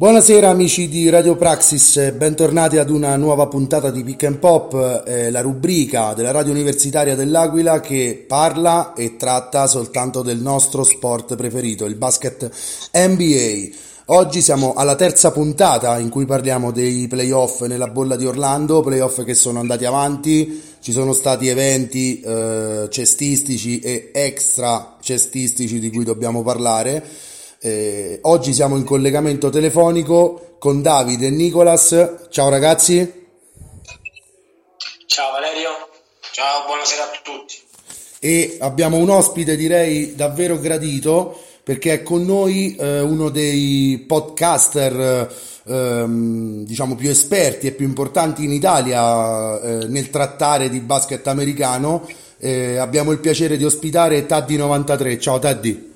Buonasera amici di Radio Praxis, bentornati ad una nuova puntata di Pick and Pop, eh, la rubrica della Radio Universitaria dell'Aquila che parla e tratta soltanto del nostro sport preferito, il basket NBA. Oggi siamo alla terza puntata in cui parliamo dei playoff nella bolla di Orlando, playoff che sono andati avanti, ci sono stati eventi eh, cestistici e extra cestistici di cui dobbiamo parlare. Eh, oggi siamo in collegamento telefonico con Davide e Nicolas. Ciao ragazzi. Ciao Valerio. Ciao, buonasera a tutti. E abbiamo un ospite direi davvero gradito perché è con noi eh, uno dei podcaster eh, diciamo più esperti e più importanti in Italia eh, nel trattare di basket americano. Eh, abbiamo il piacere di ospitare Taddy93. Ciao Taddy.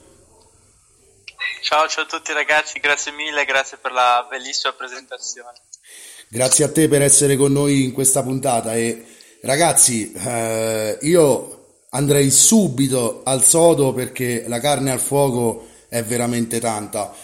Ciao, ciao a tutti ragazzi, grazie mille, grazie per la bellissima presentazione. Grazie a te per essere con noi in questa puntata e ragazzi, eh, io andrei subito al sodo perché la carne al fuoco è veramente tanta.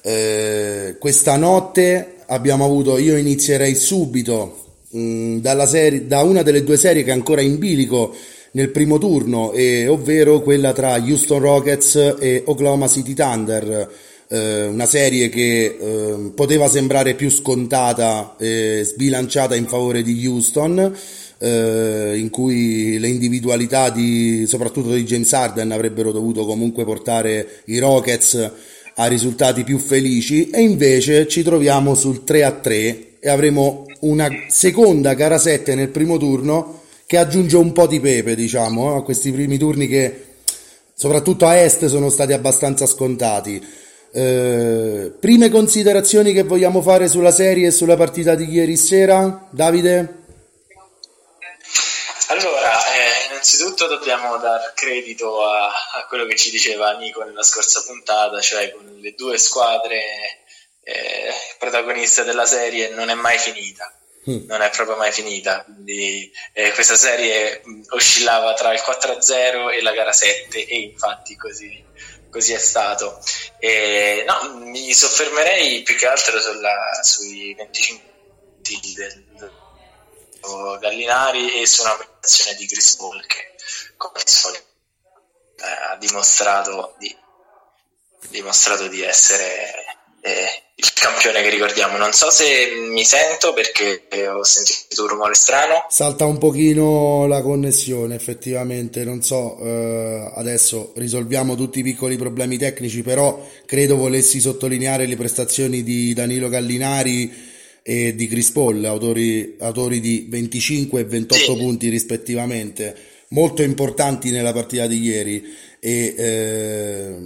Eh, questa notte abbiamo avuto, io inizierei subito mh, mm, dalla serie, da una delle due serie che è ancora in bilico nel primo turno, e, ovvero quella tra Houston Rockets e Oklahoma City Thunder. Eh, una serie che eh, poteva sembrare più scontata e sbilanciata in favore di Houston, eh, in cui le individualità di, soprattutto di James Harden avrebbero dovuto comunque portare i Rockets a risultati più felici e invece ci troviamo sul 3 a 3 e avremo una seconda gara 7 nel primo turno che aggiunge un po' di pepe, diciamo, a questi primi turni che soprattutto a est sono stati abbastanza scontati. Eh, prime considerazioni che vogliamo fare sulla serie e sulla partita di ieri sera, Davide? Allora, eh, innanzitutto dobbiamo dar credito a, a, quello che ci diceva Nico nella scorsa puntata, cioè con le due squadre eh, protagoniste della serie non è mai finita. Mm. non è proprio mai finita. Quindi, eh, questa serie mh, oscillava tra il 4-0 e la gara 7 e infatti così, così è stato. E, no, mi soffermerei più che altro sulla, sui 25 del, del Gallinari e su una prestazione di Chris Paul che come solito eh, ha dimostrato di, dimostrato di essere eh, il campione che ricordiamo. Non so se mi sento perché ho sentito un rumore strano. Salta un pochino la connessione, effettivamente. Non so, eh, adesso risolviamo tutti i piccoli problemi tecnici, però credo volessi sottolineare le prestazioni di Danilo Gallinari e di Chris Paul, autori, autori di 25 e 28 sì. punti rispettivamente, molto importanti nella partita di ieri. E, eh,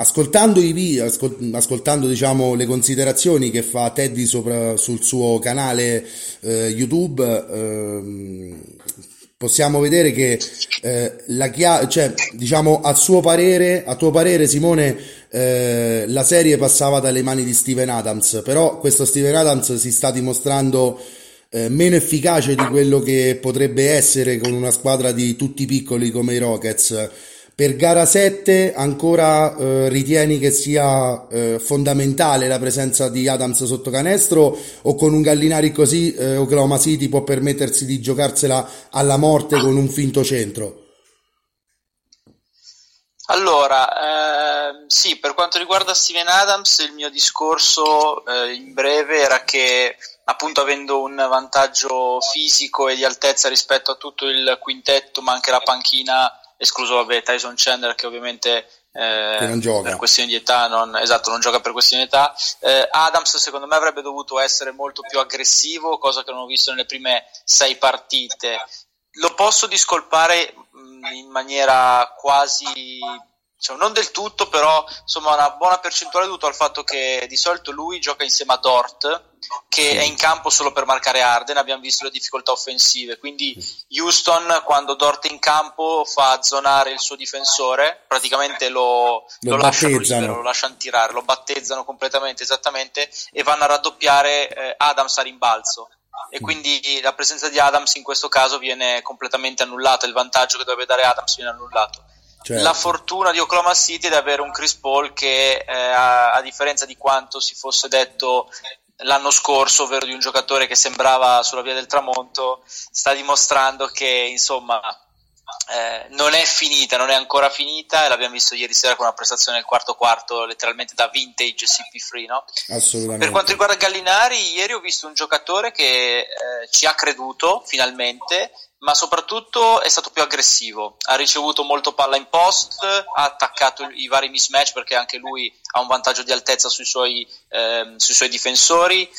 Ascoltando, i video, ascol- ascoltando diciamo, le considerazioni che fa Teddy sopra, sul suo canale eh, YouTube, eh, possiamo vedere che eh, la chia- cioè, diciamo, a suo parere, a tuo parere Simone, eh, la serie passava dalle mani di Steven Adams, però questo Steven Adams si sta dimostrando eh, meno efficace di quello che potrebbe essere con una squadra di tutti piccoli come i Rockets. Per gara 7 ancora eh, ritieni che sia eh, fondamentale la presenza di Adams sotto canestro o con un Gallinari così eh, Oklahoma City può permettersi di giocarsela alla morte con un finto centro? Allora, eh, sì, per quanto riguarda Steven Adams, il mio discorso eh, in breve era che appunto avendo un vantaggio fisico e di altezza rispetto a tutto il quintetto, ma anche la panchina escluso vabbè, Tyson Chandler che ovviamente eh, che per questioni di età non, esatto, non gioca per questioni di età. Eh, Adams secondo me avrebbe dovuto essere molto più aggressivo cosa che non ho visto nelle prime sei partite. Lo posso discolpare mh, in maniera quasi cioè, non del tutto, però insomma una buona percentuale dovuto al fatto che di solito lui gioca insieme a Dort, che è in campo solo per marcare Arden, abbiamo visto le difficoltà offensive, quindi Houston quando Dort è in campo fa zonare il suo difensore, praticamente lo, lo, lo lasciano libero, lo lasciano tirare, lo battezzano completamente, esattamente, e vanno a raddoppiare eh, Adams a rimbalzo. E quindi la presenza di Adams in questo caso viene completamente annullata, il vantaggio che dovrebbe dare Adams viene annullato. Certo. la fortuna di Oklahoma City è di avere un Chris Paul che eh, a, a, differenza di quanto si fosse detto l'anno scorso, ovvero di un giocatore che sembrava sulla via del tramonto, sta dimostrando che insomma eh, non è finita, non è ancora finita e l'abbiamo visto ieri sera con una prestazione del quarto quarto letteralmente da vintage CP3 no? Assolutamente. per quanto riguarda Gallinari ieri ho visto un giocatore che eh, ci ha creduto finalmente ma soprattutto è stato più aggressivo. Ha ricevuto molto palla in post ha attaccato i vari mismatch perché anche lui ha un vantaggio di altezza sui suoi, eh, sui suoi difensori.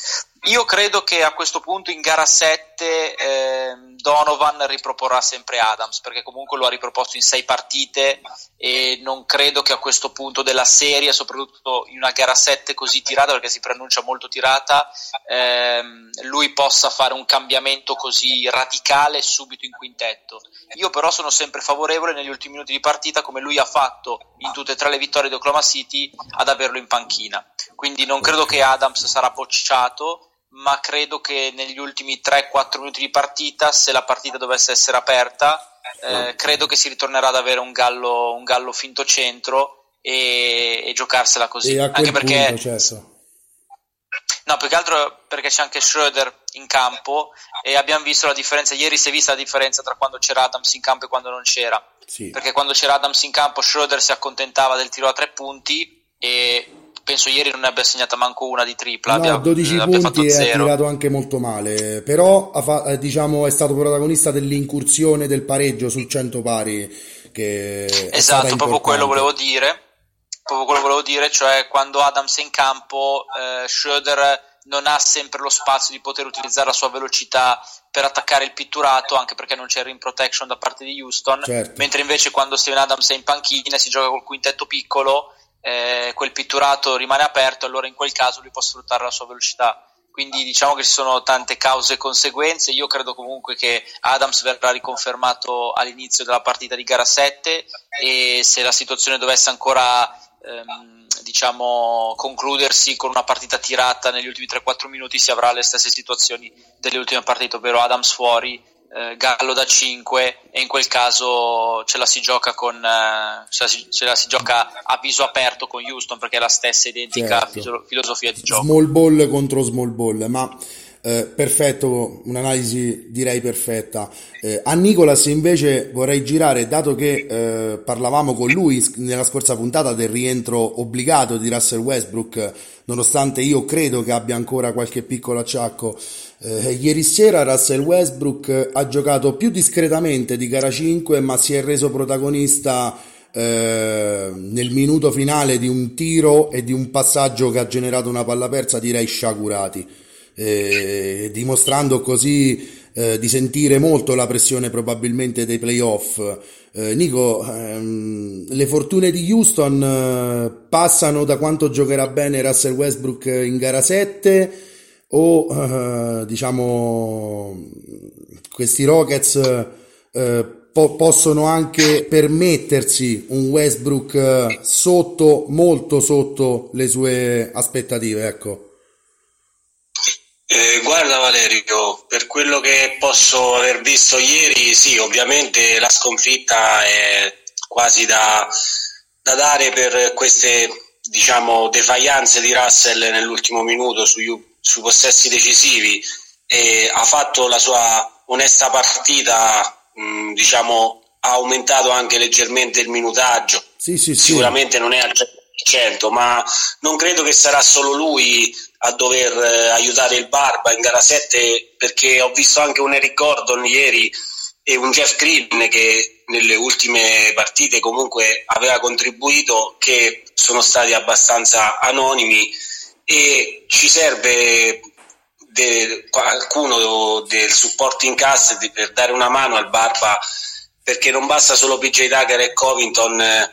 Io credo che a questo punto in gara 7 eh, Donovan riproporrà sempre Adams perché comunque lo ha riproposto in 6 partite e non credo che a questo punto della serie, soprattutto in una gara 7 così tirata perché si preannuncia molto tirata, ehm, lui possa fare un cambiamento così radicale subito in quintetto. Io però sono sempre favorevole negli ultimi minuti di partita come lui ha fatto in tutte e tre le vittorie di Oklahoma City ad averlo in panchina. Quindi non credo che Adams sarà bocciato ma credo che negli ultimi 3-4 minuti di partita, se la partita dovesse essere aperta, eh, credo che si ritornerà ad avere un gallo, un gallo finto centro e, e giocarsela così. E anche perché, punto, certo. No, più che altro perché c'è anche Schroeder in campo e abbiamo visto la differenza. Ieri si è vista la differenza tra quando c'era Adams in campo e quando non c'era. Sì. Perché quando c'era Adams in campo, Schroeder si accontentava del tiro a tre punti e penso ieri non ne abbia segnata manco una di tripla. No, abbia, 12 abbia punti e ha tirato anche molto male, però fa, eh, diciamo, è stato protagonista dell'incursione del pareggio sul 100 pari. Che esatto, proprio quello volevo dire. Proprio quello volevo dire, cioè quando Adams è in campo, eh, Schroeder non ha sempre lo spazio di poter utilizzare la sua velocità per attaccare il pitturato, anche perché non c'è il rim protection da parte di Houston, certo. mentre invece quando Steven Adams è in panchina si gioca col quintetto piccolo eh, quel pitturato rimane aperto, allora in quel caso lui può sfruttare la sua velocità. Quindi diciamo che ci sono tante cause e conseguenze. Io credo comunque che Adams verrà riconfermato all'inizio della partita di gara 7 e se la situazione dovesse ancora ehm, diciamo, concludersi con una partita tirata negli ultimi 3-4 minuti si avrà le stesse situazioni delle ultime partite, ovvero Adams fuori eh, Gallo da 5 e in quel caso ce la si gioca con eh, ce, la si, ce, la si, gioca a viso aperto con Houston perché è la stessa identica certo. filo- filosofia di gioco small ball contro small ball ma eh, perfetto, un'analisi direi perfetta. Eh, a Nicolas invece vorrei girare, dato che eh, parlavamo con lui nella scorsa puntata del rientro obbligato di Russell Westbrook, nonostante io credo che abbia ancora qualche piccolo acciacco. Eh, ieri sera Russell Westbrook ha giocato più discretamente di gara 5, ma si è reso protagonista eh, nel minuto finale di un tiro e di un passaggio che ha generato una palla persa, direi sciagurati eh, dimostrando così eh, di sentire molto la pressione probabilmente dei playoff. Eh, Nico, ehm, le fortune di Houston eh, passano da quanto giocherà bene Russell Westbrook in gara 7 o eh, diciamo questi Rockets eh, po- possono anche permettersi un Westbrook sotto, molto sotto le sue aspettative, ecco. Eh, guarda Valerio, per quello che posso aver visto ieri, sì, ovviamente la sconfitta è quasi da, da dare per queste diciamo, defaianze di Russell nell'ultimo minuto sui, sui possessi decisivi e ha fatto la sua onesta partita, mh, diciamo, ha aumentato anche leggermente il minutaggio. Sì, sì, Sicuramente sì. non è al 100%, ma non credo che sarà solo lui a dover eh, aiutare il Barba in gara 7 perché ho visto anche un Eric Gordon ieri e un Jeff Green che nelle ultime partite comunque aveva contribuito che sono stati abbastanza anonimi e ci serve de, qualcuno del supporting cast per dare una mano al Barba perché non basta solo PJ Tucker e Covington eh,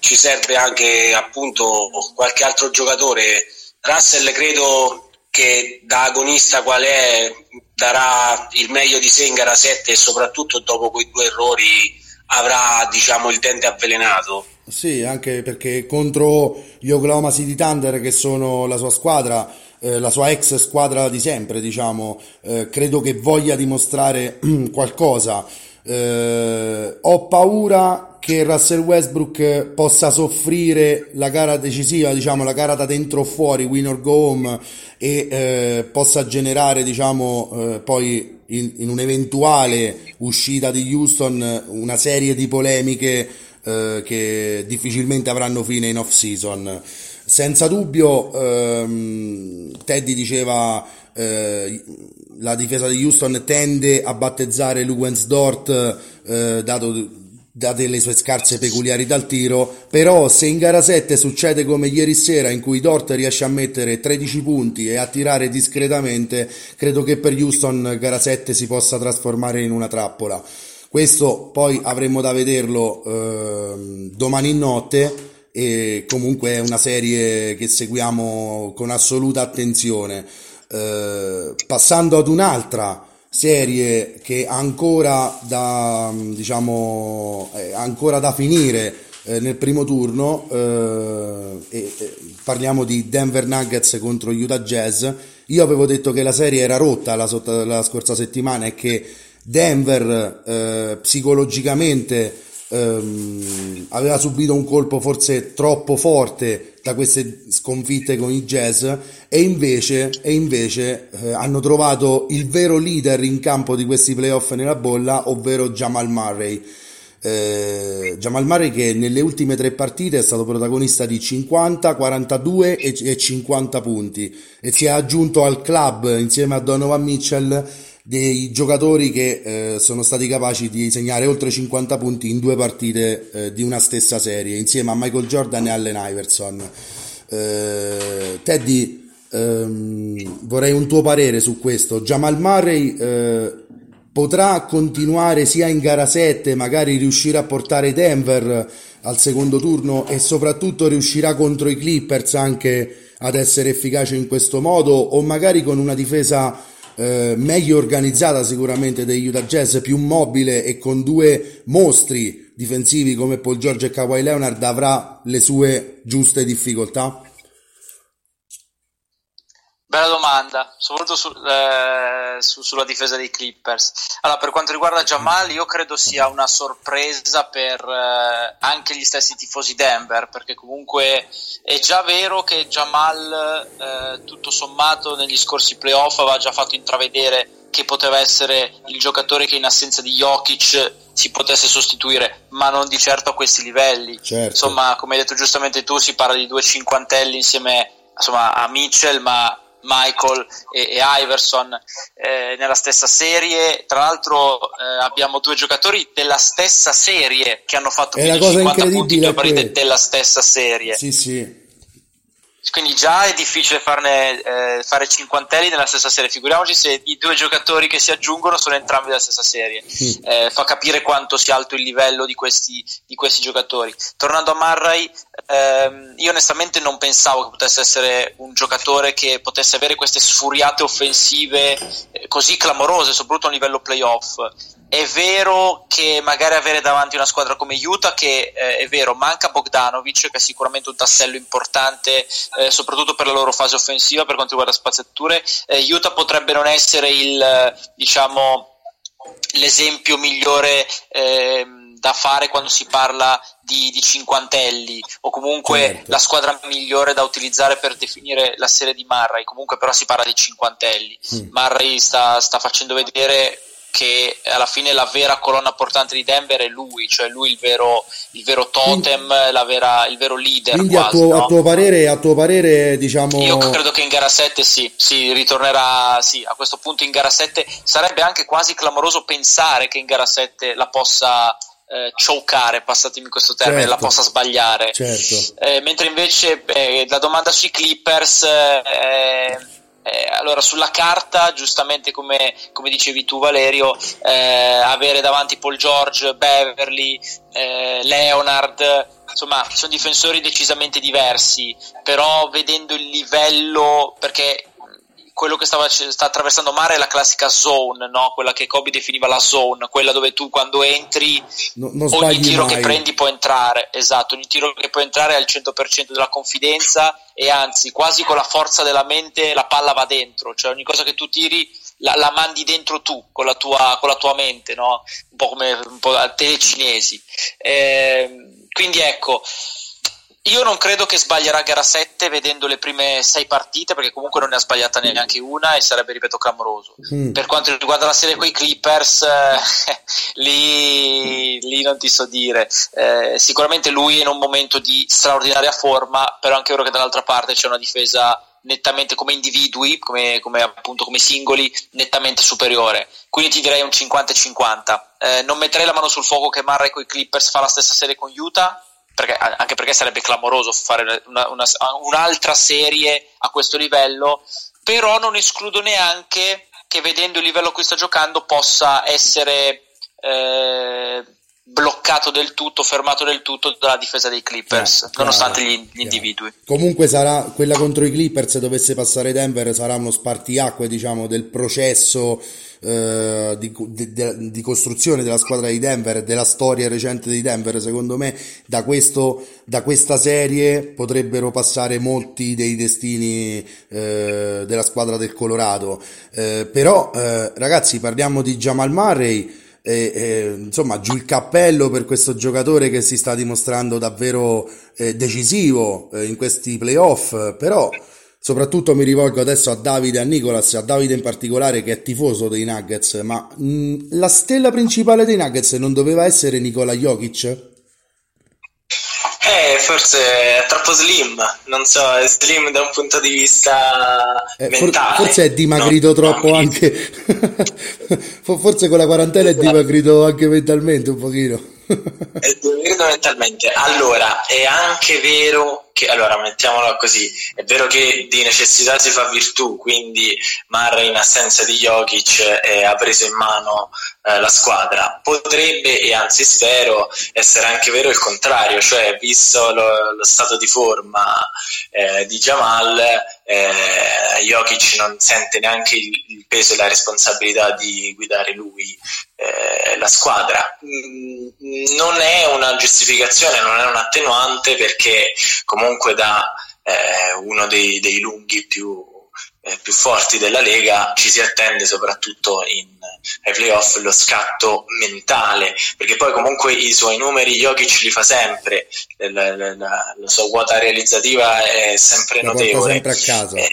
ci serve anche appunto qualche altro giocatore Russell credo che da agonista qual è darà il meglio di sé in gara 7 e soprattutto dopo quei due errori avrà diciamo il dente avvelenato. Sì, anche perché contro gli Oklahoma City Thunder che sono la sua squadra, eh, la sua ex squadra di sempre, diciamo, eh, credo che voglia dimostrare qualcosa. Eh, ho paura che Russell Westbrook possa soffrire la gara decisiva, diciamo la gara da dentro o fuori, win or go home, e eh, possa generare, diciamo, eh, poi in, in, un'eventuale uscita di Houston una serie di polemiche eh, che difficilmente avranno fine in off season. Senza dubbio, ehm, Teddy diceva eh, la difesa di Houston tende a battezzare Lugensdort eh, dato date le sue scarse peculiarità al tiro, però se in gara 7 succede come ieri sera in cui Dort riesce a mettere 13 punti e a tirare discretamente, credo che per Houston gara 7 si possa trasformare in una trappola. Questo poi avremo da vederlo eh, domani notte e comunque è una serie che seguiamo con assoluta attenzione. Eh, passando ad un'altra serie che ancora da, diciamo, è ancora da finire eh, nel primo turno, eh, e, e parliamo di Denver Nuggets contro Utah Jazz. Io avevo detto che la serie era rotta la, la scorsa settimana e che Denver eh, psicologicamente ehm, aveva subito un colpo forse troppo forte da queste sconfitte con i jazz e invece, e invece eh, hanno trovato il vero leader in campo di questi playoff nella bolla, ovvero Jamal Murray. Eh, Jamal Murray che nelle ultime tre partite è stato protagonista di 50, 42 e, e 50 punti e si è aggiunto al club insieme a Donovan Mitchell dei giocatori che eh, sono stati capaci di segnare oltre 50 punti in due partite eh, di una stessa serie, insieme a Michael Jordan e Allen Iverson. Eh, Teddy, ehm, vorrei un tuo parere su questo. Jamal Murray eh, potrà continuare sia in gara 7, magari riuscire a portare Denver al secondo turno e soprattutto riuscirà contro i Clippers anche ad essere efficace in questo modo o magari con una difesa eh, meglio organizzata sicuramente degli Utah Jazz, più mobile e con due mostri difensivi come Paul George e Kawhi Leonard avrà le sue giuste difficoltà? Bella domanda, soprattutto su, eh, su, sulla difesa dei Clippers. Allora, per quanto riguarda Jamal, io credo sia una sorpresa per eh, anche gli stessi tifosi Denver, perché comunque è già vero che Jamal, eh, tutto sommato, negli scorsi playoff aveva già fatto intravedere che poteva essere il giocatore che in assenza di Jokic si potesse sostituire, ma non di certo a questi livelli. Certo. Insomma, come hai detto giustamente tu, si parla di due cinquantelli insieme insomma, a Mitchell, ma Michael e, e Iverson eh, nella stessa serie. Tra l'altro eh, abbiamo due giocatori della stessa serie che hanno fatto più di 50 punti in due partite della stessa serie. Sì, sì quindi già è difficile farne, eh, fare cinquantelli nella stessa serie. Figuriamoci se i due giocatori che si aggiungono sono entrambi della stessa serie. Eh, fa capire quanto sia alto il livello di questi, di questi giocatori. Tornando a Murray, ehm, io onestamente non pensavo che potesse essere un giocatore che potesse avere queste sfuriate offensive eh, così clamorose, soprattutto a livello playoff. È vero che magari avere davanti una squadra come Utah, che eh, è vero, manca Bogdanovic, che è sicuramente un tassello importante, eh, soprattutto per la loro fase offensiva per quanto riguarda spaziature. Eh, Utah potrebbe non essere il, diciamo, l'esempio migliore ehm, da fare quando si parla di, di cinquantelli o comunque certo. la squadra migliore da utilizzare per definire la serie di Murray comunque però si parla di cinquantelli mm. Murray sta, sta facendo vedere che alla fine la vera colonna portante di Denver è lui, cioè lui il vero, il vero totem, quindi, vera, il vero leader. Quindi quasi, a, tuo, no? a, tuo parere, a tuo parere, diciamo... Io credo che in gara 7 sì, sì, ritornerà, sì, a questo punto in gara 7 sarebbe anche quasi clamoroso pensare che in gara 7 la possa... Eh, ciocare, passatemi questo termine, certo, la possa sbagliare. Certo. Eh, mentre invece eh, la domanda sui Clippers eh, eh, allora, sulla carta, giustamente come, come dicevi tu, Valerio, eh, avere davanti Paul George, Beverly, eh, Leonard, insomma, sono difensori decisamente diversi, però vedendo il livello, perché quello che stava, sta attraversando Mare è la classica zone, no? quella che Kobe definiva la zone, quella dove tu quando entri no, ogni tiro mai. che prendi può entrare, esatto, ogni tiro che può entrare è al 100% della confidenza e anzi quasi con la forza della mente la palla va dentro, cioè ogni cosa che tu tiri la, la, mandi dentro tu con la tua, con la tua mente, no? un po' come un po' a te cinesi. Eh, quindi ecco, io non credo che sbaglierà gara 7 vedendo le prime 6 partite, perché comunque non ne ha sbagliata neanche una e sarebbe, ripeto, clamoroso. Mm. Per quanto riguarda la serie con i Clippers, eh, lì, lì, non ti so dire. Eh, sicuramente lui è in un momento di straordinaria forma, però anche ora che dall'altra parte c'è una difesa nettamente come individui, come, come, appunto come singoli, nettamente superiore. Quindi ti direi un 50-50. Eh, non metterei la mano sul fuoco che Murray con i Clippers fa la stessa serie con Utah perché, anche perché sarebbe clamoroso fare una, una, un'altra serie a questo livello, però non escludo neanche che vedendo il livello a cui sta giocando possa essere eh, bloccato del tutto, fermato del tutto dalla difesa dei Clippers, ah, nonostante gli, gli individui. Comunque sarà quella contro i Clippers, se dovesse passare Denver, sarà uno spartiacque diciamo, del processo eh, di, di, di, costruzione della squadra di Denver, della storia recente di Denver, secondo me da, questo, da questa serie potrebbero passare molti dei destini eh, della squadra del Colorado. Eh, però eh, ragazzi parliamo di Jamal Murray. E, e, insomma, giù il cappello per questo giocatore che si sta dimostrando davvero eh, decisivo eh, in questi playoff, però Soprattutto mi rivolgo adesso a Davide e a Nicolas, a Davide in particolare che è tifoso dei Nuggets, ma mh, la stella principale dei Nuggets non doveva essere Nikola Jokic? Eh, forse è troppo slim, non so, è slim da un punto di vista eh, mentale. forse è dimagrito no, troppo no, anche, forse con la quarantena è dimagrito anche mentalmente un pochino. è dimagrito mentalmente. Allora, è anche vero che, allora mettiamolo così, è vero che di necessità si fa virtù, quindi Murray in assenza di Jokic eh, ha preso in mano eh, la squadra. Potrebbe, e anzi spero, essere anche vero il contrario, cioè visto lo, lo stato di forma eh, di Jamal, eh, Jokic non sente neanche il, il, peso e la responsabilità di guidare lui eh, la squadra. Mm, non è una giustificazione, non è un attenuante perché comunque comunque da eh, uno dei, dei lunghi più, eh, più, forti della Lega ci si attende soprattutto in, ai playoff lo scatto mentale perché poi comunque i suoi numeri Jokic li fa sempre la, la, la, la sua quota realizzativa è sempre notevole sempre a casa. Eh,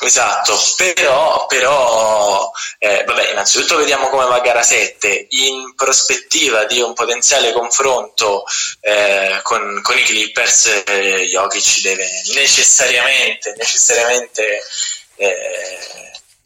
Esatto, però, però eh, vabbè, innanzitutto vediamo come va gara 7. In prospettiva di un potenziale confronto eh, con, con, i Clippers, eh, Jokic deve necessariamente, necessariamente eh,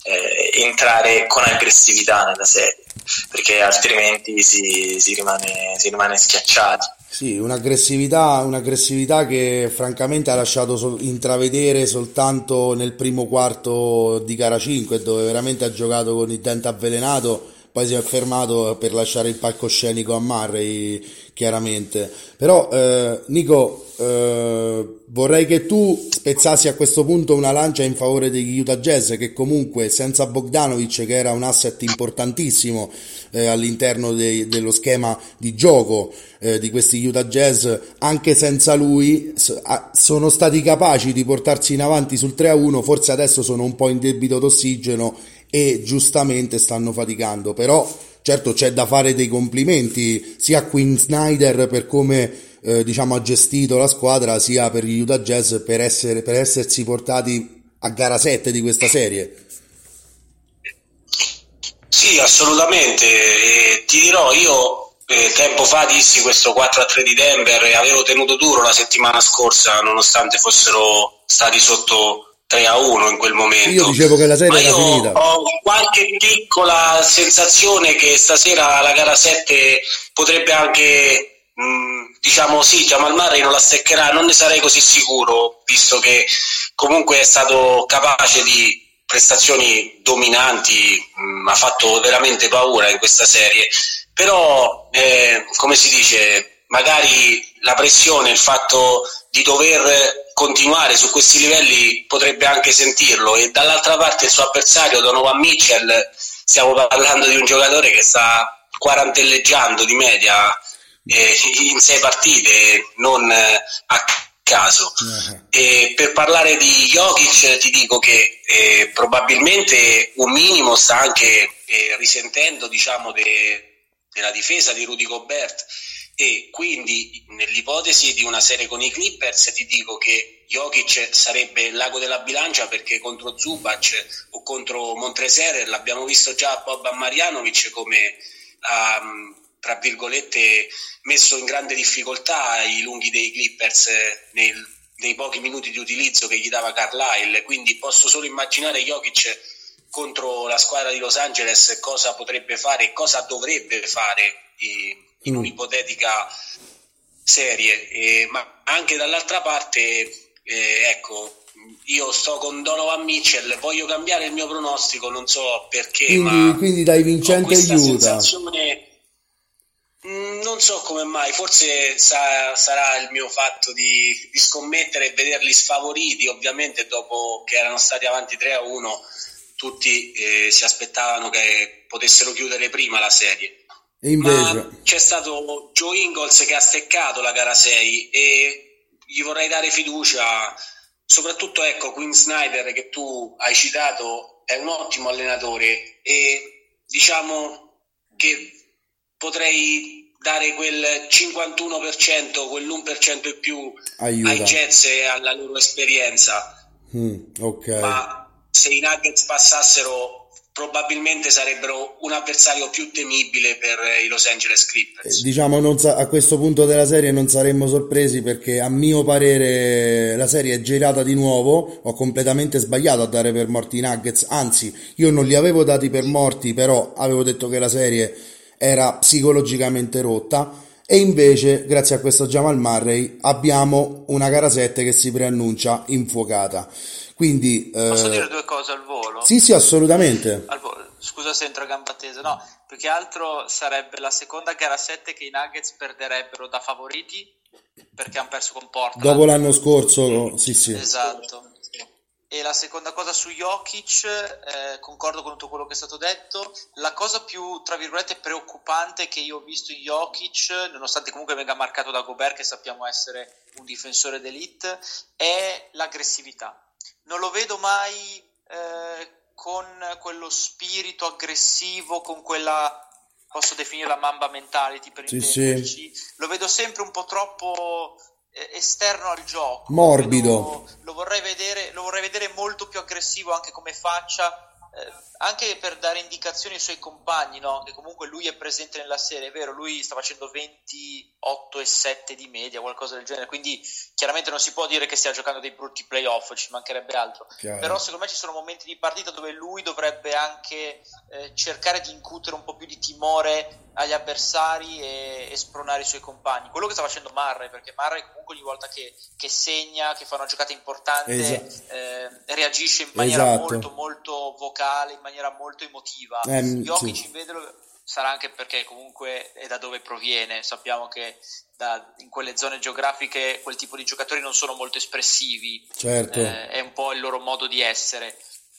eh, entrare con aggressività nella serie, perché altrimenti si, si, rimane, si rimane schiacciati. Sì, un'aggressività, un'aggressività che francamente ha lasciato sol- intravedere soltanto nel primo quarto di gara 5 dove veramente ha giocato con il dente avvelenato, poi si è fermato per lasciare il palcoscenico a Murray chiaramente. Però eh, Nico, eh, vorrei che tu spezzassi a questo punto una lancia in favore degli Utah Jazz che comunque senza Bogdanovic che era un asset importantissimo eh, all'interno de- dello schema di gioco eh, di questi Utah Jazz, anche senza lui sono stati capaci di portarsi in avanti sul 3-1, forse adesso sono un po' in debito d'ossigeno e giustamente stanno faticando, però certo c'è da fare dei complimenti sia a Quinn Snyder per come eh, diciamo ha gestito la squadra sia per gli Utah Jazz per, essere, per essersi portati a gara 7 di questa serie. Sì, assolutamente. E ti dirò, io eh, tempo fa dissi questo 4-3 di Denver e avevo tenuto duro la settimana scorsa, nonostante fossero stati sotto 3 a 1 in quel momento. Io dicevo che la serie Ma era finita. Ho qualche piccola sensazione che stasera la gara 7 potrebbe anche, mh, mm, diciamo sì, Jamal Murray non la steccherà, non ne sarei così sicuro, visto che comunque è stato capace di prestazioni dominanti, mh, mm, ha fatto veramente paura in questa serie, però eh, come si dice, magari la pressione, il fatto di dover continuare su questi livelli potrebbe anche sentirlo e dall'altra parte il suo avversario Donovan Mitchell, stiamo parlando di un giocatore che sta quarantelleggiando di media eh, in sei partite, non a caso. Uh-huh. E per parlare di Jokic ti dico che eh, probabilmente un minimo sta anche eh, risentendo diciamo, de, della difesa di Rudy Gobert e quindi nell'ipotesi di una serie con i Clippers ti dico che Jokic sarebbe il lago della bilancia perché contro Zubac o contro Montreser l'abbiamo visto già a Boban Marjanovic come um, tra virgolette messo in grande difficoltà i lunghi dei Clippers nel, nei pochi minuti di utilizzo che gli dava Carlisle quindi posso solo immaginare Jokic contro la squadra di Los Angeles cosa potrebbe fare e cosa dovrebbe fare in mm. un'ipotetica serie, eh, ma anche dall'altra parte, eh, ecco, io sto con Donovan Mitchell, voglio cambiare il mio pronostico, non so perché, quindi, quindi dai vincente aiuta. Mm, non so come mai, forse sa, sarà il mio fatto di, di, scommettere e vederli sfavoriti, ovviamente dopo che erano stati avanti 3 a 1, tutti eh, si aspettavano che potessero chiudere prima la serie. E invece... Ma c'è stato Joe Ingalls che ha steccato la gara 6 e gli vorrei dare fiducia, soprattutto ecco Quinn Snyder che tu hai citato è un ottimo allenatore e diciamo che potrei dare quel 51%, quell'1% in più Aiuta. ai Jets e alla loro esperienza. Mm, okay. Ma se i Nuggets passassero probabilmente sarebbero un avversario più temibile per i Los Angeles Clippers. Eh, diciamo sa- a questo punto della serie non saremmo sorpresi perché a mio parere la serie è girata di nuovo, ho completamente sbagliato a dare per morti i Nuggets, anzi io non li avevo dati per morti, però avevo detto che la serie era psicologicamente rotta e invece grazie a questo Jamal Murray abbiamo una gara 7 che si preannuncia infuocata. Quindi, Posso eh... dire due cose al volo? Sì, sì, assolutamente. Scusa se entro a gamba tesa, no, più che altro sarebbe la seconda gara 7 che i Nuggets perderebbero da favoriti perché hanno perso con Portland. Dopo l'anno scorso, sì, sì. Esatto. E la seconda cosa su Jokic, eh, concordo con tutto quello che è stato detto, la cosa più, tra virgolette, preoccupante che io ho visto in Jokic, nonostante comunque venga marcato da Gobert, che sappiamo essere un difensore d'elite, è l'aggressività non lo vedo mai eh, con quello spirito aggressivo, con quella posso definire la mamba mentality per sì, intenderci. Sì. Lo vedo sempre un po' troppo eh, esterno al gioco. Morbido. Lo, lo, vorrei vedere, lo vorrei vedere molto più aggressivo anche come faccia eh, anche per dare indicazioni ai suoi compagni, no? che comunque lui è presente nella serie, è vero, lui sta facendo 28 e 7 di media, qualcosa del genere, quindi chiaramente non si può dire che stia giocando dei brutti playoff, ci mancherebbe altro, Chiaro. però secondo me ci sono momenti di partita dove lui dovrebbe anche eh, cercare di incutere un po' più di timore agli avversari e, e, spronare i suoi compagni, quello che sta facendo Marray, perché Marray comunque ogni volta che, che segna, che fa una giocata importante, esatto. eh, reagisce in maniera esatto. molto molto vocale, in maniera molto emotiva. Eh, Jokic sì. invece sarà anche perché comunque è da dove proviene, sappiamo che da, in quelle zone geografiche quel tipo di giocatori non sono molto espressivi, certo. eh, è un po' il loro modo di essere.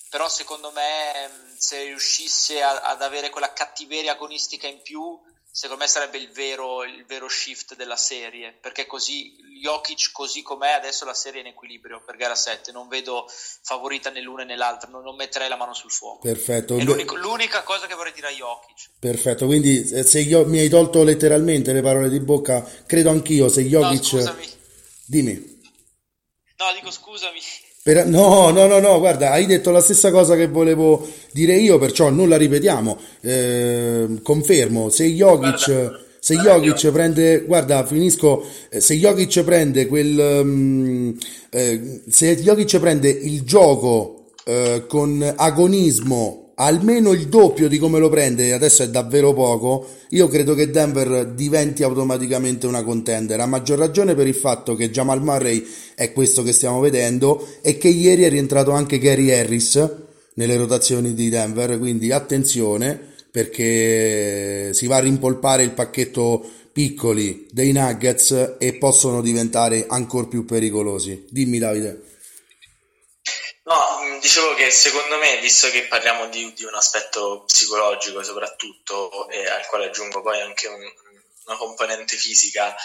Però secondo me se riuscisse a, ad avere quella cattiveria agonistica in più, secondo me sarebbe il vero, il vero shift della serie, perché così Jokic così com'è adesso la serie è in equilibrio per gara 7, non vedo favorita né l'una né l'altra, non, non metterei la mano sul fuoco. Perfetto. È l'unica cosa che vorrei dire a Jokic. Perfetto, quindi eh, se io, mi hai tolto letteralmente le parole di bocca, credo anch'io se Jokic... No, scusami. Dimmi. No, dico scusami. Per... No, no, no, no, guarda, hai detto la stessa cosa che volevo dire io, perciò non la ripetiamo. Eh, confermo, se Jokic, guarda, se Jokic prende, guarda, finisco, eh, se Jokic prende quel, um, eh, se Jokic prende il gioco eh, con agonismo almeno il doppio di come lo prende, adesso è davvero poco, io credo che Denver diventi automaticamente una contender, a maggior ragione per il fatto che Jamal Murray è questo che stiamo vedendo e che ieri è rientrato anche Gary Harris nelle rotazioni di Denver, quindi attenzione perché si va a rimpolpare il pacchetto piccoli dei Nuggets e possono diventare ancora più pericolosi. Dimmi Davide. No, mm, dicevo che secondo me, visto che parliamo di, di un aspetto psicologico soprattutto, e al quale aggiungo poi anche un, una componente fisica,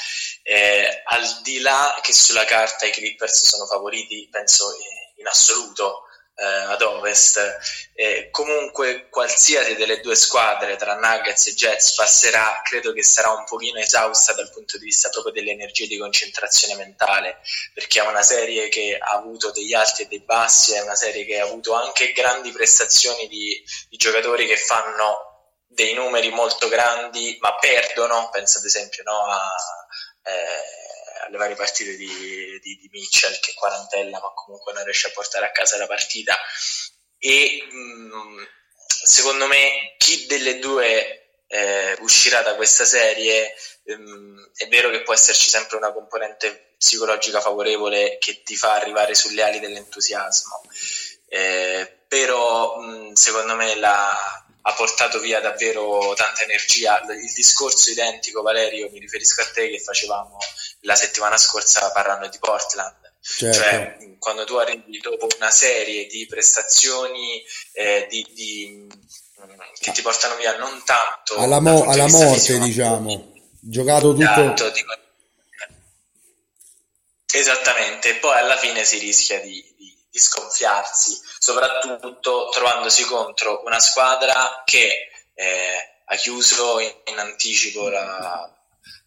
eh, al di là che sulla carta i Clippers sono favoriti, penso in assoluto eh, ad ovest, eh, comunque qualsiasi delle due squadre tra Nuggets e Jets passerà, credo che sarà un pochino esausta dal punto di vista proprio delle energie di concentrazione mentale, perché è una serie che ha avuto degli alti e dei bassi, è una serie che ha avuto anche grandi prestazioni di, di giocatori che fanno dei numeri molto grandi ma perdono, penso ad esempio no, a, eh, alle varie partite di, di, di, Mitchell che quarantella ma comunque non riesce a portare a casa la partita. E mh, mm, secondo me chi delle due eh, uscirà da questa serie mh, mm, è vero che può esserci sempre una componente psicologica favorevole che ti fa arrivare sulle ali dell'entusiasmo. Eh, però mh, mm, secondo me la ha portato via davvero tanta energia. Il discorso identico, Valerio, mi riferisco a te che facevamo la settimana scorsa parlando di Portland. Certo. Cioè, quando tu arrivi dopo una serie di prestazioni eh, di, di, che ti portano via non tanto alla, mo- alla di morte, fisico, diciamo, giocato tutto. Tanto, dico, esattamente, poi alla fine si rischia di, di sconfiarsi, soprattutto trovandosi contro una squadra che eh, ha chiuso in, in anticipo la,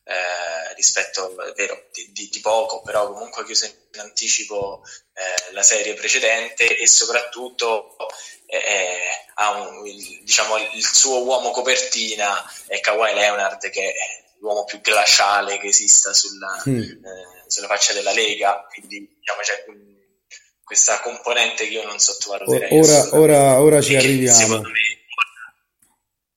eh, rispetto, è vero, di, di, di, poco, però comunque ha chiuso in anticipo eh, la serie precedente e soprattutto eh, ha un, il, diciamo, il suo uomo copertina è Kawhi Leonard che è l'uomo più glaciale che esista sulla, mm. Sulla faccia della Lega, quindi diciamo, c'è questa componente che io non sottovaluterei. Ora, ora, ora ci arriviamo. Secondo me,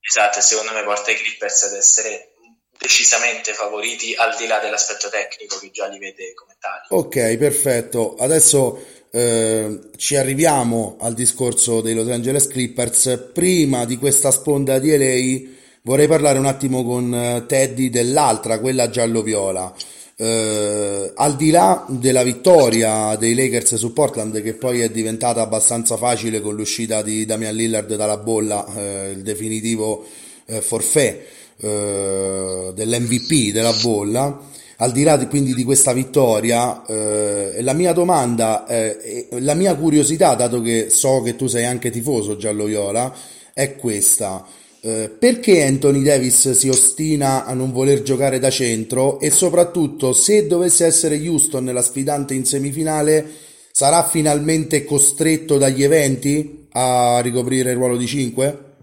esatto, secondo me porta i Clippers ad essere decisamente favoriti al di là dell'aspetto tecnico che già li vede come tali. Ok, perfetto. Adesso eh, ci arriviamo al discorso dei Los Angeles Clippers. Prima di questa sponda di LA vorrei parlare un attimo con eh, Teddy dell'altra, quella giallo-viola. Eh, al di là della vittoria dei Lakers su Portland, che poi è diventata abbastanza facile con l'uscita di Damian Lillard dalla bolla, eh, il definitivo eh, forfait eh, dell'MVP della bolla, al di là di, quindi di questa vittoria, eh, la mia domanda, eh, la mia curiosità, dato che so che tu sei anche tifoso giallo-viola, è questa. Eh, perché Anthony Davis si ostina a non voler giocare da centro e soprattutto se dovesse essere Houston la sfidante in semifinale sarà finalmente costretto dagli eventi a ricoprire il ruolo di 5?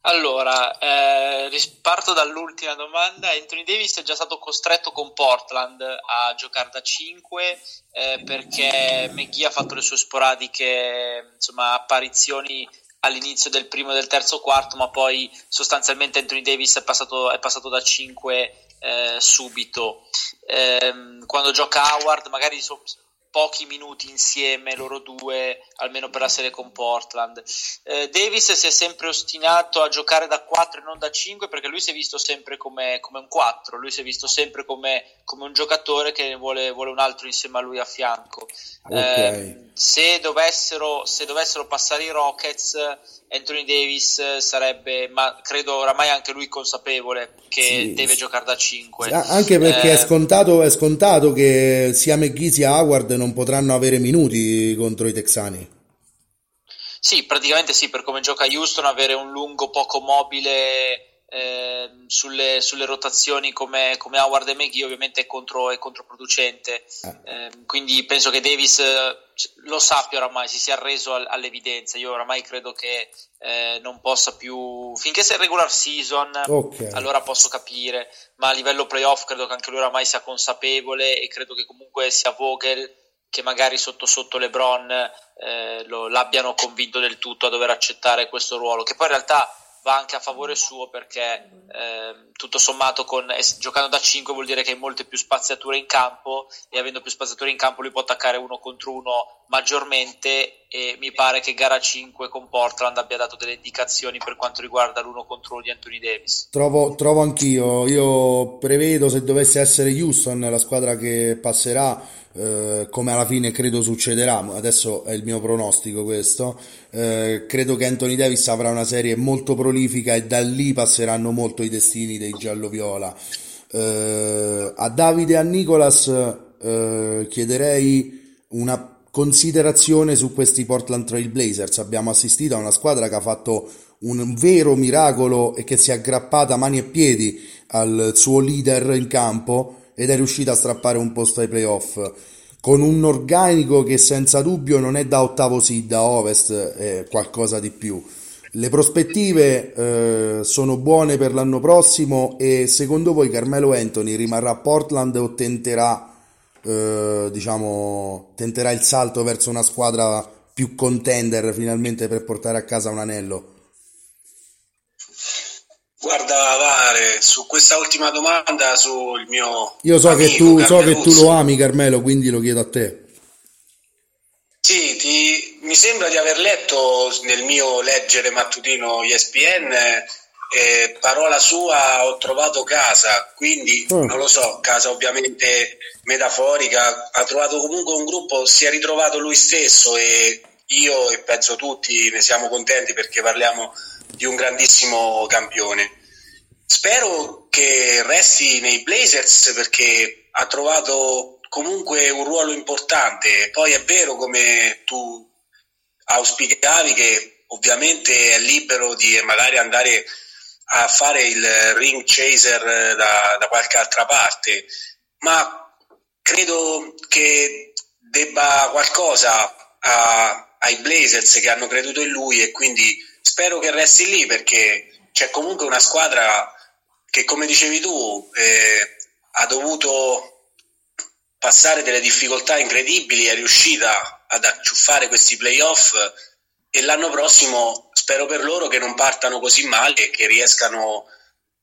Allora, eh, parto dall'ultima domanda. Anthony Davis è già stato costretto con Portland a giocare da 5 eh, perché McGee ha fatto le sue sporadiche insomma, apparizioni all'inizio del primo e del terzo quarto, ma poi sostanzialmente Anthony Davis è passato, è passato da 5 eh, subito. Eh, quando gioca Howard, magari so, pochi minuti insieme loro due, almeno per la serie con Portland. Eh, Davis si è sempre ostinato a giocare da 4 e non da 5 perché lui si è visto sempre come, come un 4, lui si è visto sempre come, come un giocatore che vuole, vuole, un altro insieme a lui a fianco. Okay. Eh, se, dovessero, se dovessero passare i Rockets Anthony Davis sarebbe, ma credo oramai anche lui consapevole che sì, deve giocare da 5. Anche perché eh, è, scontato, è, scontato, che sia McGee sia Howard non potranno avere minuti contro i texani. Sì, praticamente sì, per come gioca Houston avere un lungo poco mobile eh, sulle, sulle, rotazioni come, come, Howard e McGee ovviamente è, contro, è controproducente eh. Quindi penso che Davis eh, lo sappia oramai, si sia arreso all, all'evidenza io oramai credo che eh, non possa più finché sia regular season okay. allora posso capire ma a livello playoff credo che anche lui oramai sia consapevole e credo che comunque sia Vogel che magari sotto sotto LeBron eh, lo, l'abbiano convinto del tutto a dover accettare questo ruolo che poi in realtà va anche a favore suo perché eh, tutto sommato con, eh, giocando da 5 vuol dire che hai molte più spaziature in campo e avendo più spaziature in campo lui può attaccare uno contro uno maggiormente e mi pare che gara 5 con Portland abbia dato delle indicazioni per quanto riguarda l'uno contro uno di Anthony Davis. Trovo, trovo anch'io, io prevedo se dovesse essere Houston la squadra che passerà, eh, come alla fine credo succederà, adesso è il mio pronostico questo, eh, credo che Anthony Davis avrà una serie molto prolifica e da lì passeranno molto i destini dei giallo-viola. Eh, a Davide e a Nicolas eh, chiederei una considerazione su questi Portland Trail Blazers. Abbiamo assistito a una squadra che ha fatto un vero miracolo e che si è aggrappata mani e piedi al suo leader in campo ed è riuscita a strappare un posto ai playoff con un organico che senza dubbio non è da ottavo seed da ovest, è qualcosa di più. Le prospettive eh, sono buone per l'anno prossimo e secondo voi Carmelo Anthony rimarrà a Portland o tenterà eh, diciamo, tenterà il salto verso una squadra più contender finalmente per portare a casa un anello? Guarda, Vare, su questa ultima domanda, sul mio. Io so, che tu, so che tu lo ami, Carmelo, quindi lo chiedo a te. Sì, ti, mi sembra di aver letto nel mio leggere mattutino ESPN eh, parola sua ho trovato casa, quindi oh. non lo so, casa ovviamente metaforica, ha trovato comunque un gruppo, si è ritrovato lui stesso e io e penso tutti ne siamo contenti perché parliamo di un grandissimo campione. Spero che resti nei Blazers perché ha trovato comunque un ruolo importante. Poi è vero come tu auspicavi che ovviamente è libero di magari andare a fare il ring chaser da, da qualche altra parte, ma credo che debba qualcosa a, ai Blazers che hanno creduto in lui e quindi spero che resti lì perché c'è comunque una squadra che come dicevi tu eh, ha dovuto passare delle difficoltà incredibili, è riuscita ad acciuffare questi playoff e l'anno prossimo spero per loro che non partano così male e che riescano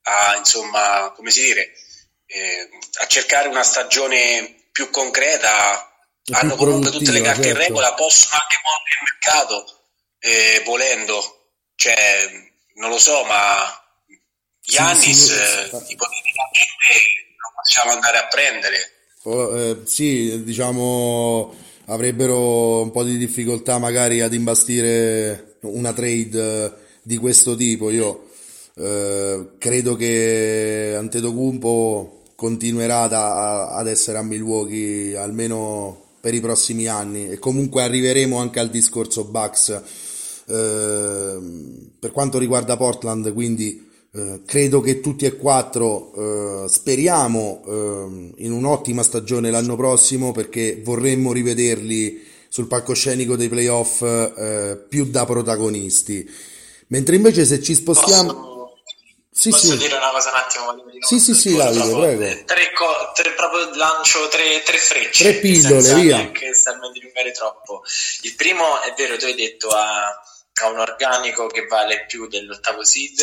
a, insomma, come si dire, eh, a cercare una stagione più concreta. Hanno comunque tutte le carte certo. in regola, possono anche muovere il mercato eh, volendo. Cioè, non lo so, ma Giannis sì, sì, ipoteticamente lo possiamo andare a prendere. Oh, eh, sì, diciamo avrebbero un po' di difficoltà magari ad imbastire una trade eh, di questo tipo. Io eh, credo che Antetokounmpo continuerà da, ad essere a Milwaukee almeno per i prossimi anni e comunque arriveremo anche al discorso Bucks eh, per quanto riguarda Portland quindi eh, credo che tutti e quattro eh, speriamo eh, in un'ottima stagione l'anno prossimo perché vorremmo rivederli sul palcoscenico dei playoff eh, più da protagonisti. Mentre invece se ci spostiamo... Posso, sì, posso sì. dire una cosa un attimo? Sì, sì, sì, Davide, prego. Tre, co- tre, proprio lancio tre, tre frecce. Tre pillole, via. Che starmi di dilungare troppo. Il primo è vero, tu hai detto a ha un organico che vale più dell'ottavo seed,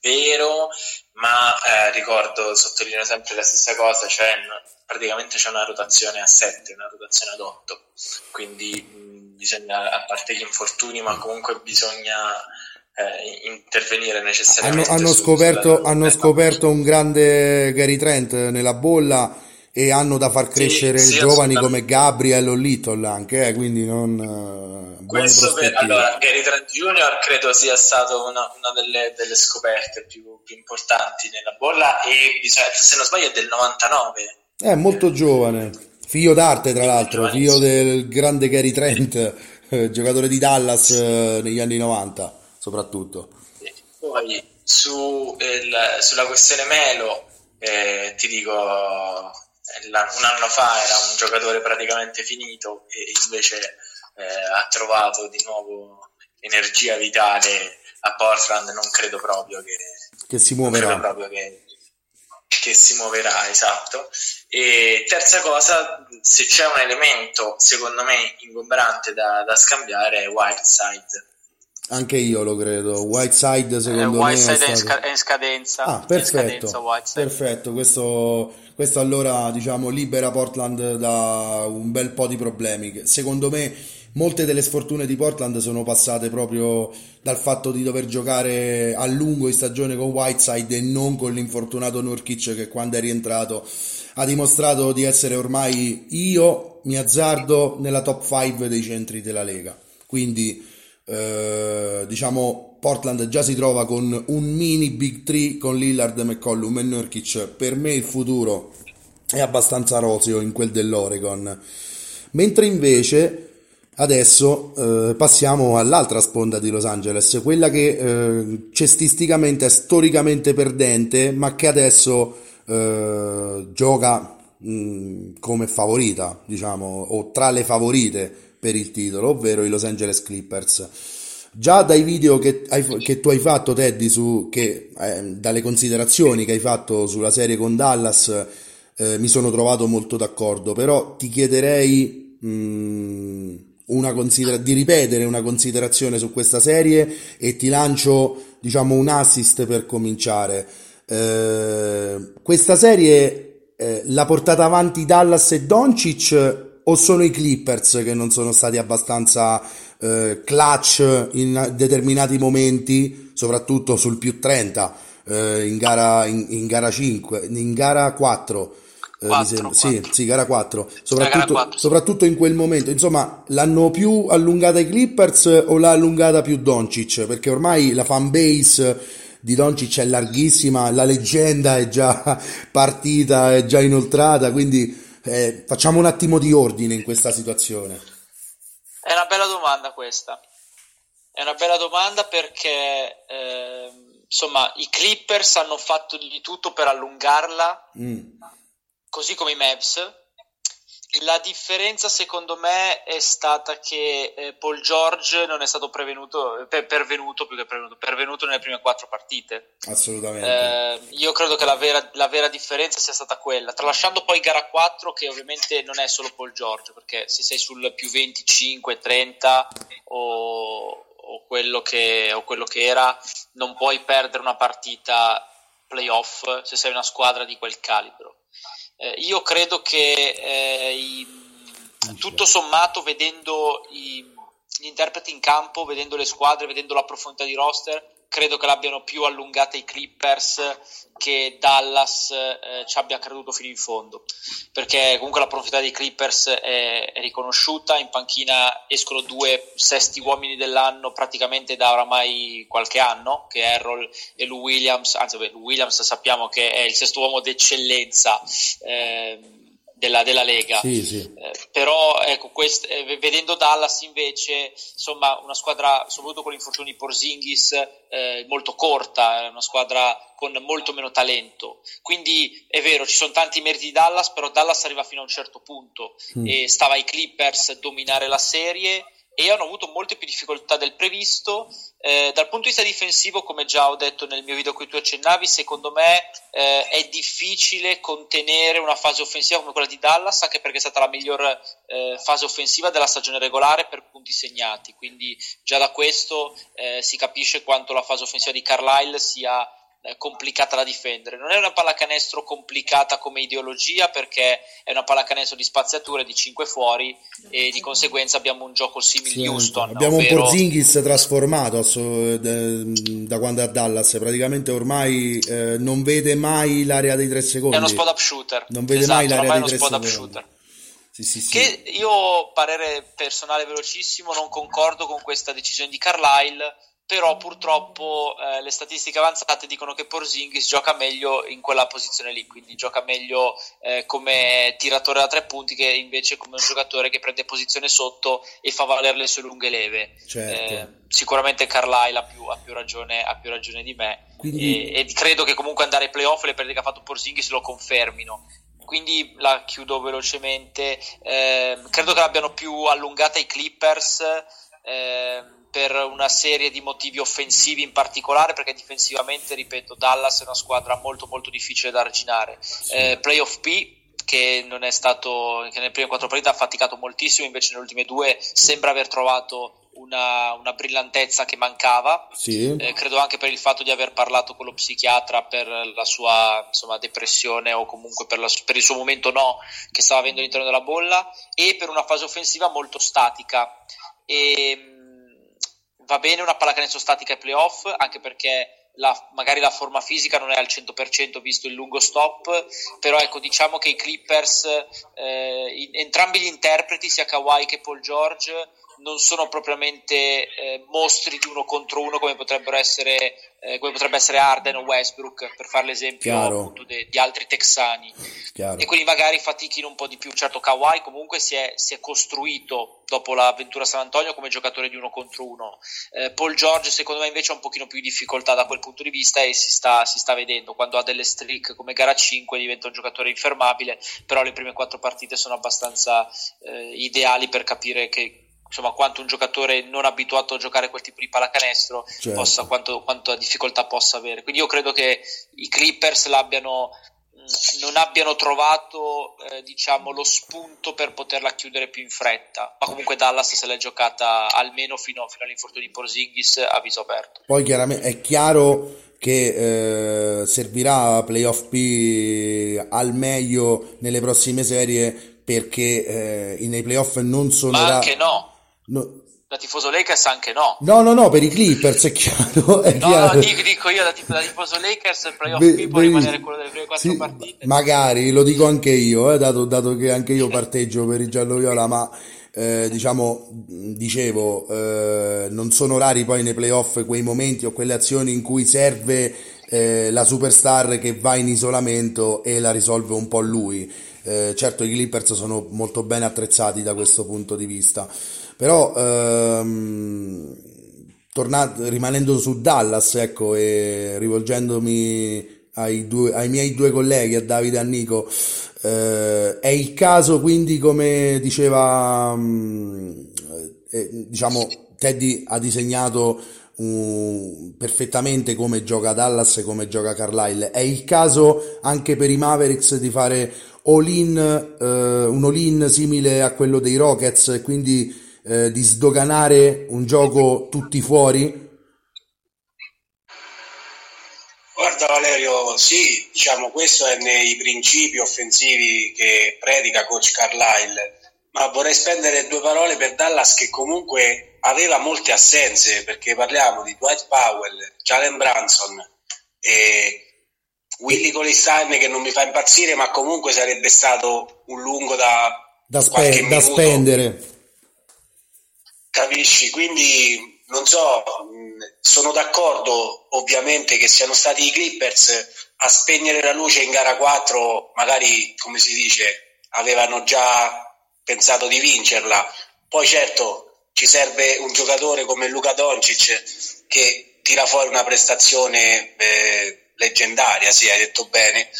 vero, ma eh, ricordo, sottolineo sempre la stessa cosa, cioè praticamente c'è una rotazione a 7, una rotazione ad 8, quindi mh, bisogna, a parte gli infortuni, ma comunque bisogna eh, intervenire necessariamente. Hanno, hanno, scoperto, hanno scoperto un grande Gary Trent nella bolla e hanno da far crescere sì, sì, giovani come Gabriel o Little anche, eh, quindi non... Eh, Questo per, allora, Gary Trent Jr. credo sia stato una, una delle, delle, scoperte più, più, importanti nella bolla e se non sbaglio è del 99. È molto giovane, figlio d'arte tra l'altro, figlio del grande Gary Trent, eh, giocatore di Dallas eh, negli anni 90 soprattutto. Poi su il, sulla questione Melo eh, ti dico un anno fa era un giocatore praticamente finito e invece eh, ha trovato di nuovo energia vitale a Portland, non credo proprio che, che si muoverà. Che, che, si muoverà, esatto. E terza cosa, se c'è un elemento secondo me ingombrante da, da scambiare è Whiteside. Anche io lo credo. Whiteside secondo eh, Whiteside me è, stato... è in scadenza. Ah, perfetto. Scadenza, perfetto. Questo, questo, allora diciamo libera Portland da un bel po' di problemi. Secondo me molte delle sfortune di Portland sono passate proprio dal fatto di dover giocare a lungo in stagione con Whiteside e non con l'infortunato Nurkic che quando è rientrato ha dimostrato di essere ormai io mi azzardo nella top 5 dei centri della Lega. Quindi eh, diciamo Portland già si trova con un mini big 3 con Lillard, McCollum e Nurkic. Per me il futuro è abbastanza roseo in quel dell'Oregon. Mentre invece adesso eh, passiamo all'altra sponda di Los Angeles, quella che eh, cestisticamente è storicamente perdente, ma che adesso eh, gioca mh, mm, come favorita, diciamo, o tra le favorite per il titolo, ovvero i Los Angeles Clippers. Già dai video che, hai, che tu hai fatto, Teddy, su, che, eh, dalle considerazioni che hai fatto sulla serie con Dallas, eh, mi sono trovato molto d'accordo, però ti chiederei mh, mm, considera- di ripetere una considerazione su questa serie e ti lancio diciamo un assist per cominciare. Eh, questa serie eh, l'ha portata avanti Dallas e Doncic o sono i Clippers che non sono stati abbastanza eh, clutch in determinati momenti, soprattutto sul più 30 eh, in, gara, in, in gara 5, in gara 4 4, eh, 4. Sì, sì, gara 4. Soprattutto, gara 4. soprattutto, in quel momento. Insomma, l'hanno più allungata i Clippers o l'ha allungata più Doncic? Perché ormai la fan base di Doncic è larghissima, la leggenda è già partita, è già inoltrata, quindi eh, facciamo un attimo di ordine in questa situazione. È una bella domanda questa. È una bella domanda perché... Eh, insomma, i Clippers hanno fatto di tutto per allungarla, mm così come i Mavs. La differenza secondo me è stata che eh, Paul George non è stato prevenuto, per, pervenuto più che prevenuto, pervenuto nelle prime quattro partite. Assolutamente. Eh, io credo che la vera, la vera, differenza sia stata quella, tralasciando poi gara 4 che ovviamente non è solo Paul George, perché se sei sul più 25, 30 o, o, quello, che, o quello che era, non puoi perdere una partita playoff se sei una squadra di quel calibro. Eh, io credo che eh, i, tutto sommato, vedendo i, gli interpreti in campo, vedendo le squadre, vedendo la profondità di roster, credo che l'abbiano più allungata i Clippers che Dallas eh, ci abbia creduto fino in fondo. Perché comunque la profondità dei Clippers è, è, riconosciuta in panchina escono due sesti uomini dell'anno praticamente da oramai qualche anno che Errol e Lou Williams. Anzi beh, Lou Williams sappiamo che è il sesto uomo d'eccellenza eh, della, della Lega. Sì, sì. Eh, però ecco, quest, eh, vedendo Dallas invece, insomma, una squadra, soprattutto con l'infortunio di Porzingis, eh, molto corta, una squadra con molto meno talento. Quindi è vero, ci sono tanti meriti di Dallas, però Dallas arriva fino a un certo punto mm. e stava ai Clippers dominare la serie e hanno avuto molte più difficoltà del previsto. Eh, dal punto di vista difensivo, come già ho detto nel mio video che tu accennavi, secondo me eh, è difficile contenere una fase offensiva come quella di Dallas, anche perché è stata la miglior eh, fase offensiva della stagione regolare per punti segnati. Quindi già da questo eh, si capisce quanto la fase offensiva di Carlisle sia complicata da difendere. Non è una pallacanestro complicata come ideologia perché è una pallacanestro di spaziature di 5 fuori e di conseguenza abbiamo un gioco simile sì, Houston. Abbiamo ovvero... un Porzingis trasformato da quando è a Dallas, praticamente ormai eh, non vede mai l'area dei 3 secondi. È uno spot up shooter. Non vede esatto, mai l'area dei 3 secondi. Sì, sì, sì. Che io, parere personale velocissimo, non concordo con questa decisione di Carlisle però purtroppo eh, le statistiche avanzate dicono che Porzingis gioca meglio in quella posizione lì, quindi gioca meglio eh, come tiratore da tre punti che invece come un giocatore che prende posizione sotto e fa valere le sue lunghe leve. Certo. Eh, sicuramente Carlisle ha più, ha più, ragione, ha più ragione di me quindi... e, e, credo che comunque andare ai playoff le perdite che ha fatto Porzingis lo confermino. Quindi la chiudo velocemente. Ehm, credo che l'abbiano più allungata i Clippers. Ehm, per una serie di motivi offensivi in particolare, perché difensivamente, ripeto, Dallas è una squadra molto molto difficile da arginare. Sì. Eh, playoff P che non è stato che nelle prime quattro partite ha faticato moltissimo, invece nelle ultime due sembra aver trovato una, una brillantezza che mancava. Sì. Eh, credo anche per il fatto di aver parlato con lo psichiatra per la sua insomma, depressione o comunque per, la, per il suo momento no che stava avendo all'interno della bolla e per una fase offensiva molto statica e mh, va bene una pallacanestro statica ai playoff, anche perché la, magari la forma fisica non è al 100% visto il lungo stop, però ecco diciamo che i Clippers, eh, in, entrambi gli interpreti, sia Kawhi che Paul George, non sono propriamente eh, mostri di uno contro uno come potrebbero essere, eh, come potrebbe essere Arden o Westbrook, per fare l'esempio appunto, de, di altri texani. Chiaro. E quindi magari fatichino un po' di più. Certo, Kawhi comunque si è, si è costruito dopo l'avventura San Antonio come giocatore di uno contro uno. Eh, Paul George secondo me invece ha un pochino più di difficoltà da quel punto di vista e si sta, si sta vedendo. Quando ha delle streak come gara 5 diventa un giocatore infermabile, però le prime quattro partite sono abbastanza eh, ideali per capire che insomma, quanto un giocatore non abituato a giocare quel tipo di pallacanestro certo. possa, quanto, quanto difficoltà possa avere. Quindi io credo che i Clippers l'abbiano non abbiano trovato eh, diciamo, lo spunto per poterla chiudere più in fretta ma comunque Dallas se l'è giocata almeno fino, fino all'infortunio di Porzingis a viso aperto poi chiaramente è chiaro che eh, servirà playoff P al meglio nelle prossime serie perché eh, nei playoff non sono ma anche no No. Da tifoso Lakers anche no. No, no, no, per i Clippers è chiaro. È no, chiaro. no, dico, dico, io da, da tifoso Lakers il playoff Be, può rimanere quello delle prime quattro sì, partite. Magari, lo dico anche io, eh, dato, dato, che anche io parteggio per il giallo-viola, ma eh, diciamo, dicevo, eh, non sono rari poi nei playoff quei momenti o quelle azioni in cui serve eh, la superstar che va in isolamento e la risolve un po' lui. Eh, certo i Clippers sono molto ben attrezzati da questo punto di vista. Però ehm, tornato, rimanendo su Dallas, ecco, e rivolgendomi ai, due, ai miei due colleghi, a Davide e a Nico, eh, è il caso quindi come diceva, mm, eh, diciamo, Teddy ha disegnato um, perfettamente come gioca Dallas e come gioca Carlisle. È il caso anche per i Mavericks di fare all-in, eh, un all-in simile a quello dei Rockets, quindi eh, di sdoganare un gioco tutti fuori? Guarda Valerio, sì, diciamo questo è nei principi offensivi che predica coach Carlisle, ma vorrei spendere due parole per Dallas che comunque aveva molte assenze, perché parliamo di Dwight Powell, Jalen Branson e Willy Colistein che non mi fa impazzire, ma comunque sarebbe stato un lungo da, da, spe- da spendere. Capisci? Quindi non so, sono d'accordo ovviamente che siano stati i Clippers a spegnere la luce in gara 4, magari come si dice, avevano già pensato di vincerla. Poi certo ci serve un giocatore come Luca Doncic che tira fuori una prestazione eh, leggendaria, sì, hai detto bene,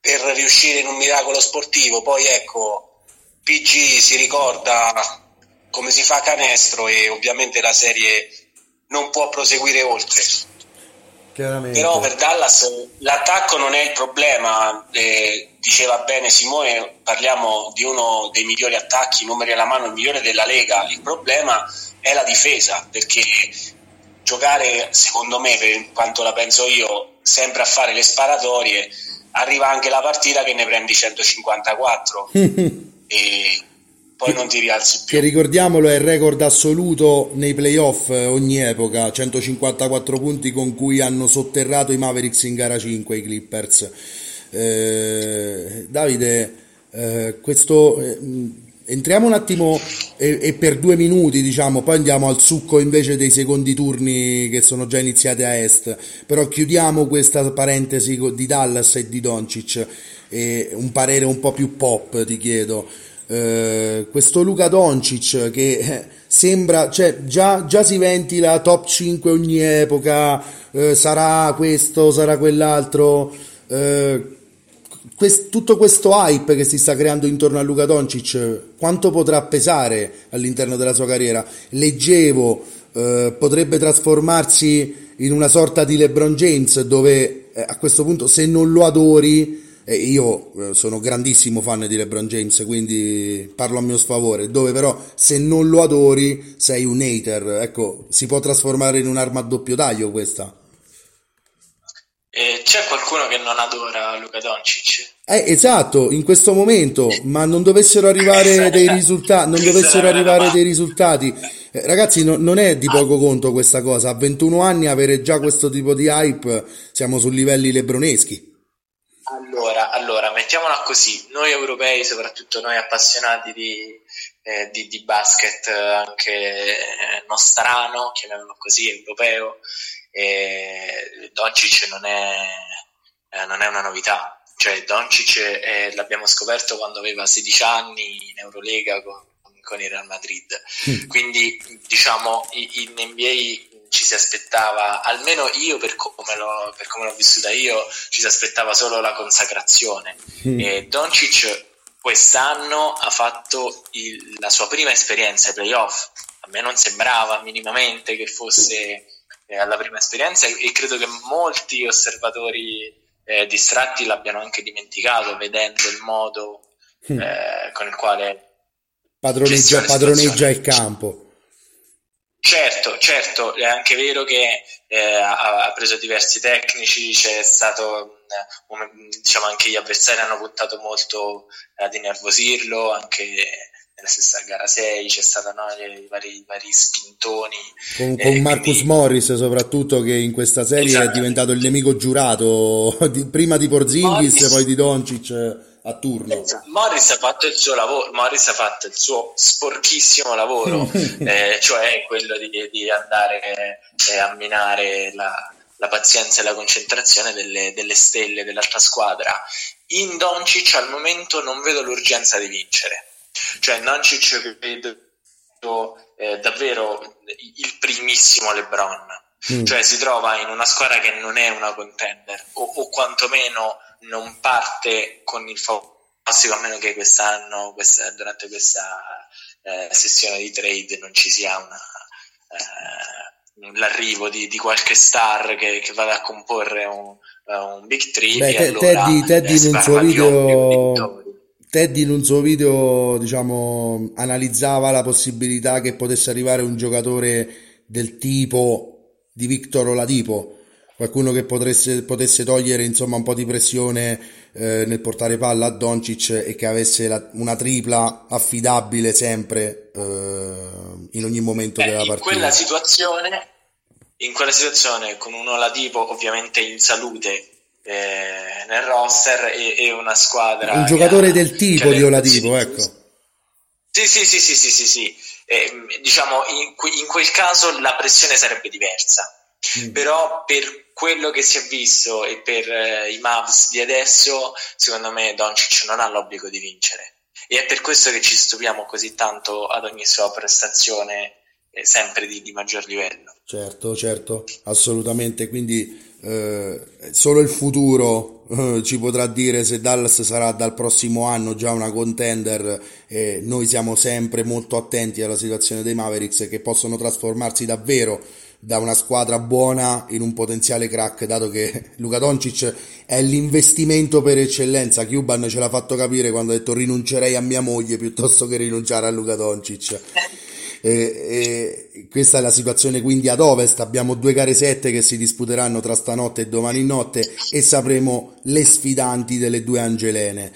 per riuscire in un miracolo sportivo. Poi ecco, PG si ricorda come si fa canestro e ovviamente la serie non può proseguire oltre. Però per Dallas l'attacco non è il problema, eh, diceva bene Simone, parliamo di uno dei migliori attacchi, numeri alla mano, il migliore della Lega, il problema è la difesa, perché giocare, secondo me, per quanto la penso io, sempre a fare le sparatorie, arriva anche la partita che ne prendi 154 e poi non ti rialzi più. Che ricordiamolo è il record assoluto nei playoff eh, ogni epoca, 154 punti con cui hanno sotterrato i Mavericks in gara 5 i Clippers. Eh, Davide, eh, questo eh, entriamo un attimo e, e, per due minuti diciamo, poi andiamo al succo invece dei secondi turni che sono già iniziati a est, però chiudiamo questa parentesi di Dallas e di Doncic e un parere un po' più pop ti chiedo. Eh, questo Luca Doncic che eh, sembra, cioè già, già, si ventila top 5 ogni epoca, eh, sarà questo, sarà quell'altro. Eh, quest, tutto questo hype che si sta creando intorno a Luca Doncic, quanto potrà pesare all'interno della sua carriera? Leggevo, eh, potrebbe trasformarsi in una sorta di LeBron James dove a questo punto se non lo adori e io eh, sono grandissimo fan di LeBron James, quindi parlo a mio sfavore, dove però se non lo adori sei un hater, ecco, si può trasformare in un'arma a doppio taglio questa. Eh, c'è qualcuno che non adora Luca Doncic? Eh, esatto, in questo momento, ma non dovessero arrivare dei risultati, non dovessero arrivare dei risultati Eh, ragazzi, no, non è di poco conto questa cosa. A 21 anni avere già questo tipo di hype, siamo su livelli lebroneschi. Allora, allora, mettiamola così, noi europei, soprattutto noi appassionati di, eh, di, di basket anche eh, nostrano, chiamiamolo così, europeo, eh, Doncic non è, eh, non è una novità, cioè Doncic eh, l'abbiamo scoperto quando aveva 16 anni in Eurolega con, con il Real Madrid, mm. quindi diciamo in NBA ci si aspettava, almeno io per come, l'ho, per come l'ho vissuta io, ci si aspettava solo la consacrazione. Mm. E Doncic quest'anno ha fatto il, la sua prima esperienza ai playoff. A me non sembrava minimamente che fosse eh, alla prima esperienza e credo che molti osservatori eh, distratti l'abbiano anche dimenticato vedendo il modo mm. eh, con il quale padroneggia, padroneggia il campo. Certo, certo, è anche vero che eh, ha, preso diversi tecnici, c'è stato, eh, diciamo, anche gli avversari hanno puntato molto ad innervosirlo, anche nella stessa gara 6 c'è stato no, i, vari, i vari spintoni. Con, con eh, Marcus quindi... Morris soprattutto che in questa serie esatto. è diventato il nemico giurato, di, prima di Porzingis, Morris... poi di Doncic a turno. Morris ha fatto il suo lavoro, Morris ha fatto il suo sporchissimo lavoro, eh, cioè quello di, di andare eh, a minare la, la, pazienza e la concentrazione delle, delle stelle dell'altra squadra. In Doncic al momento non vedo l'urgenza di vincere, cioè Doncic vedo eh, davvero il primissimo LeBron. Mm. Cioè si trova in una squadra che non è una contender o, o quantomeno non parte con il classico a meno che quest'anno, questa, durante questa eh, sessione di trade non ci sia una, eh, l'arrivo di, di, qualche star che, che, vada a comporre un, uh, un big three Beh, te, allora, Teddy, Teddy in un suo video Teddy in un suo video diciamo analizzava la possibilità che potesse arrivare un giocatore del tipo di Victor Oladipo qualcuno che potesse, potesse togliere insomma un po' di pressione eh, nel portare palla a Doncic e che avesse la, una tripla affidabile sempre eh, in ogni momento Beh, della partita. In quella situazione, in quella situazione con un Oladipo ovviamente in salute eh, nel roster e, e, una squadra... Un giocatore ha, del tipo di Oladipo, ecco. Sì, sì, sì, sì, sì, sì, sì. Eh, diciamo in, in quel caso la pressione sarebbe diversa. Mm. Però per quello che si è visto e per eh, i Mavs di adesso, secondo me Doncic non ha l'obbligo di vincere. E è per questo che ci stupiamo così tanto ad ogni sua prestazione, sempre di, di, maggior livello. Certo, certo, assolutamente. Quindi eh, solo il futuro eh, ci potrà dire se Dallas sarà dal prossimo anno già una contender. e noi siamo sempre molto attenti alla situazione dei Mavericks che possono trasformarsi davvero da una squadra buona in un potenziale crack, dato che Luca Doncic è l'investimento per eccellenza. Cuban ce l'ha fatto capire quando ha detto rinuncerei a mia moglie piuttosto che rinunciare a Luca Doncic. E, e questa è la situazione quindi ad ovest. Abbiamo due gare 7 che si disputeranno tra stanotte e domani notte e sapremo le sfidanti delle due angelene.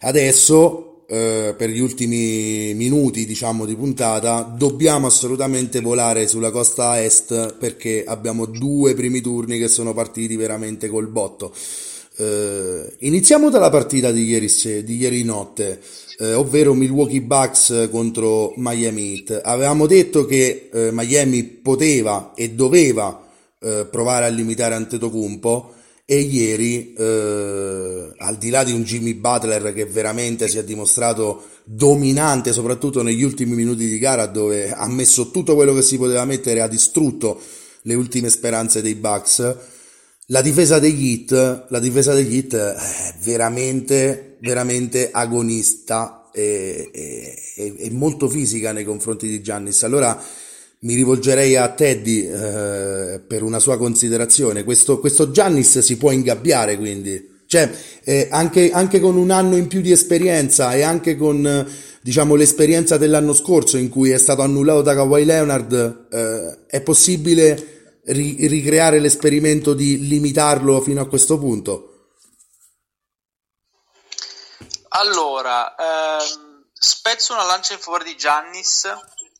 Adesso eh, per gli ultimi minuti diciamo di puntata dobbiamo assolutamente volare sulla costa est perché abbiamo due primi turni che sono partiti veramente col botto eh, iniziamo dalla partita di ieri, di ieri notte eh, ovvero Milwaukee Bucks contro Miami Heat avevamo detto che eh, Miami poteva e doveva eh, provare a limitare Antetokounmpo e ieri, eh, al di là di un Jimmy Butler che veramente si è dimostrato dominante, soprattutto negli ultimi minuti di gara, dove ha messo tutto quello che si poteva mettere, ha distrutto le ultime speranze dei Bucks. La difesa degli Heat, la difesa degli Heat è veramente, veramente agonista e, e, e molto fisica nei confronti di Giannis. Allora, mi rivolgerei a Teddy eh, per una sua considerazione. Questo, questo, Giannis si può ingabbiare quindi, cioè eh, anche, anche, con un anno in più di esperienza e anche con diciamo, l'esperienza dell'anno scorso in cui è stato annullato da Kawhi Leonard, eh, è possibile ri- ricreare l'esperimento di limitarlo fino a questo punto? Allora, ehm, spezzo una lancia in favore di Giannis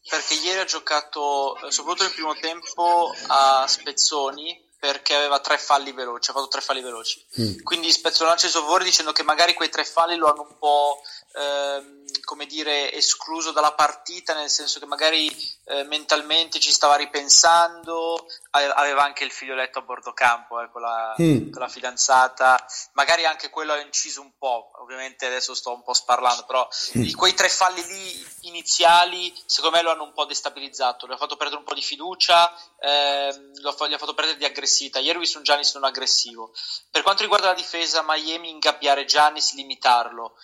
perché ieri ha giocato, eh, soprattutto nel primo tempo, a spezzoni perché aveva tre falli veloci, ha fatto tre falli veloci. Mm. Quindi Spezzo lancia il suo favore dicendo che magari quei tre falli lo hanno un po' ehm, come dire, escluso dalla partita, nel senso che magari eh, mentalmente ci stava ripensando, aveva anche il figlioletto a bordo campo eh, con, la, mm. con, la, fidanzata, magari anche quello ha inciso un po', ovviamente adesso sto un po' sparlando, però mm. quei tre falli lì iniziali secondo me lo hanno un po' destabilizzato, gli ha fatto perdere un po' di fiducia, ehm, gli ha fatto perdere di aggressività, ieri ho visto un Giannis non aggressivo. Per quanto riguarda la difesa, Miami ingabbiare Giannis, limitarlo.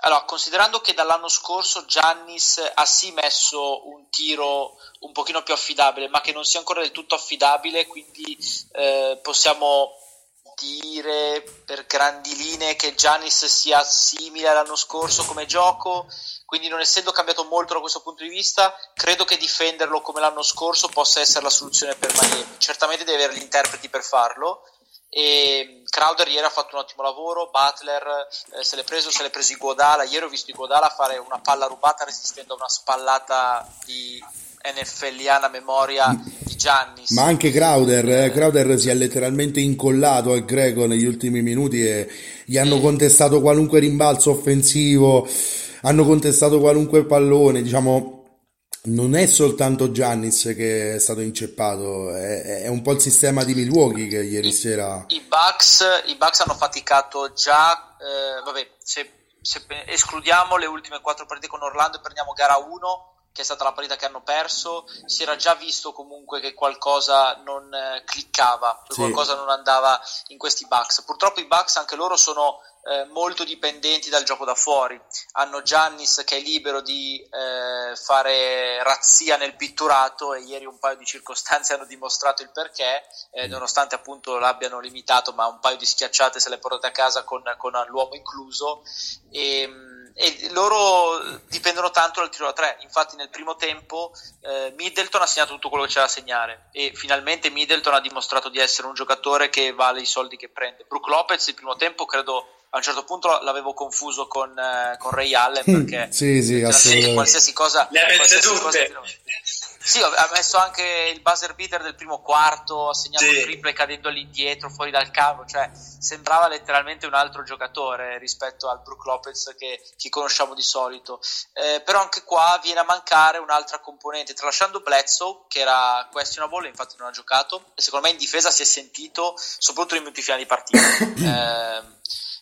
Allora, considerando che dall'anno scorso Giannis ha sì messo un tiro un pochino più affidabile, ma che non sia ancora del tutto affidabile, quindi eh, possiamo dire per grandi linee che Giannis sia simile all'anno scorso come gioco, quindi non essendo cambiato molto da questo punto di vista, credo che difenderlo come l'anno scorso possa essere la soluzione per Miami. Certamente deve avere gli interpreti per farlo, e Crowder ieri ha fatto un ottimo lavoro, Butler eh, se l'è preso, se l'è preso Iguodala, ieri ho visto Iguodala fare una palla rubata resistendo a una spallata di NFLiana memoria di Giannis. Ma anche Crowder, eh, Crowder si è letteralmente incollato al greco negli ultimi minuti e gli hanno contestato qualunque rimbalzo offensivo, hanno contestato qualunque pallone, diciamo non è soltanto Giannis che è stato inceppato, è, è, un po' il sistema di Milwaukee che ieri I, sera... I Bucks, I Bucks hanno faticato già, eh, vabbè, se, se, escludiamo le ultime quattro partite con Orlando e prendiamo gara 1, che è stata la partita che hanno perso, si era già visto comunque che qualcosa non eh, cliccava, che sì. qualcosa non andava in questi Bucks. Purtroppo i Bucks anche loro sono eh, molto dipendenti dal gioco da fuori. Hanno Giannis che è libero di eh, fare razzia nel pitturato e ieri un paio di circostanze hanno dimostrato il perché, eh, nonostante appunto l'abbiano limitato, ma un paio di schiacciate se le portate a casa con, con l'uomo incluso. E, e loro dipendono tanto dal tiro da tre. Infatti, nel primo tempo eh, Middleton ha segnato tutto quello che c'era da segnare e finalmente Middleton ha dimostrato di essere un giocatore che vale i soldi che prende. Brook Lopez, il primo tempo, credo a un certo punto l'avevo confuso con, eh, con Ray Allen perché sì, sì, qualsiasi cosa, le qualsiasi tutte. cosa sì, ha messo anche il buzzer beater del primo quarto, ha segnato sì. il triple cadendo all'indietro fuori dal campo, cioè sembrava letteralmente un altro giocatore rispetto al Brook Lopez che, che conosciamo di solito. Eh, però anche qua viene a mancare un'altra componente, tralasciando Bledsoe che era questionable, infatti non ha giocato, e secondo me in difesa si è sentito, soprattutto nei minuti finali di partita. eh,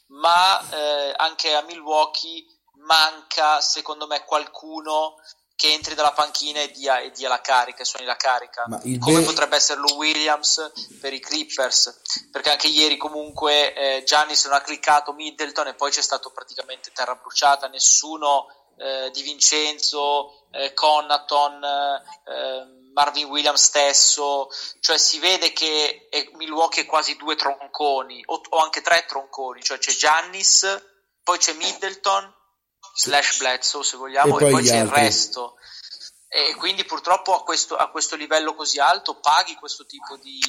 ma eh, anche a Milwaukee manca secondo me qualcuno che entri dalla panchina e dia, e dia la carica, suoni la carica, come be- potrebbe essere lo Williams per i Clippers, perché anche ieri comunque eh, Giannis non ha cliccato Middleton e poi c'è stato praticamente terra bruciata, nessuno eh, di Vincenzo, eh, Conaton, eh, Marvin Williams stesso, cioè si vede che Milwaukee è quasi due tronconi, o, o anche tre tronconi, cioè c'è Giannis, poi c'è Middleton, slash Bledsoe se vogliamo, e poi, e poi c'è altri. il resto. E quindi purtroppo a questo, a questo livello così alto paghi questo tipo di,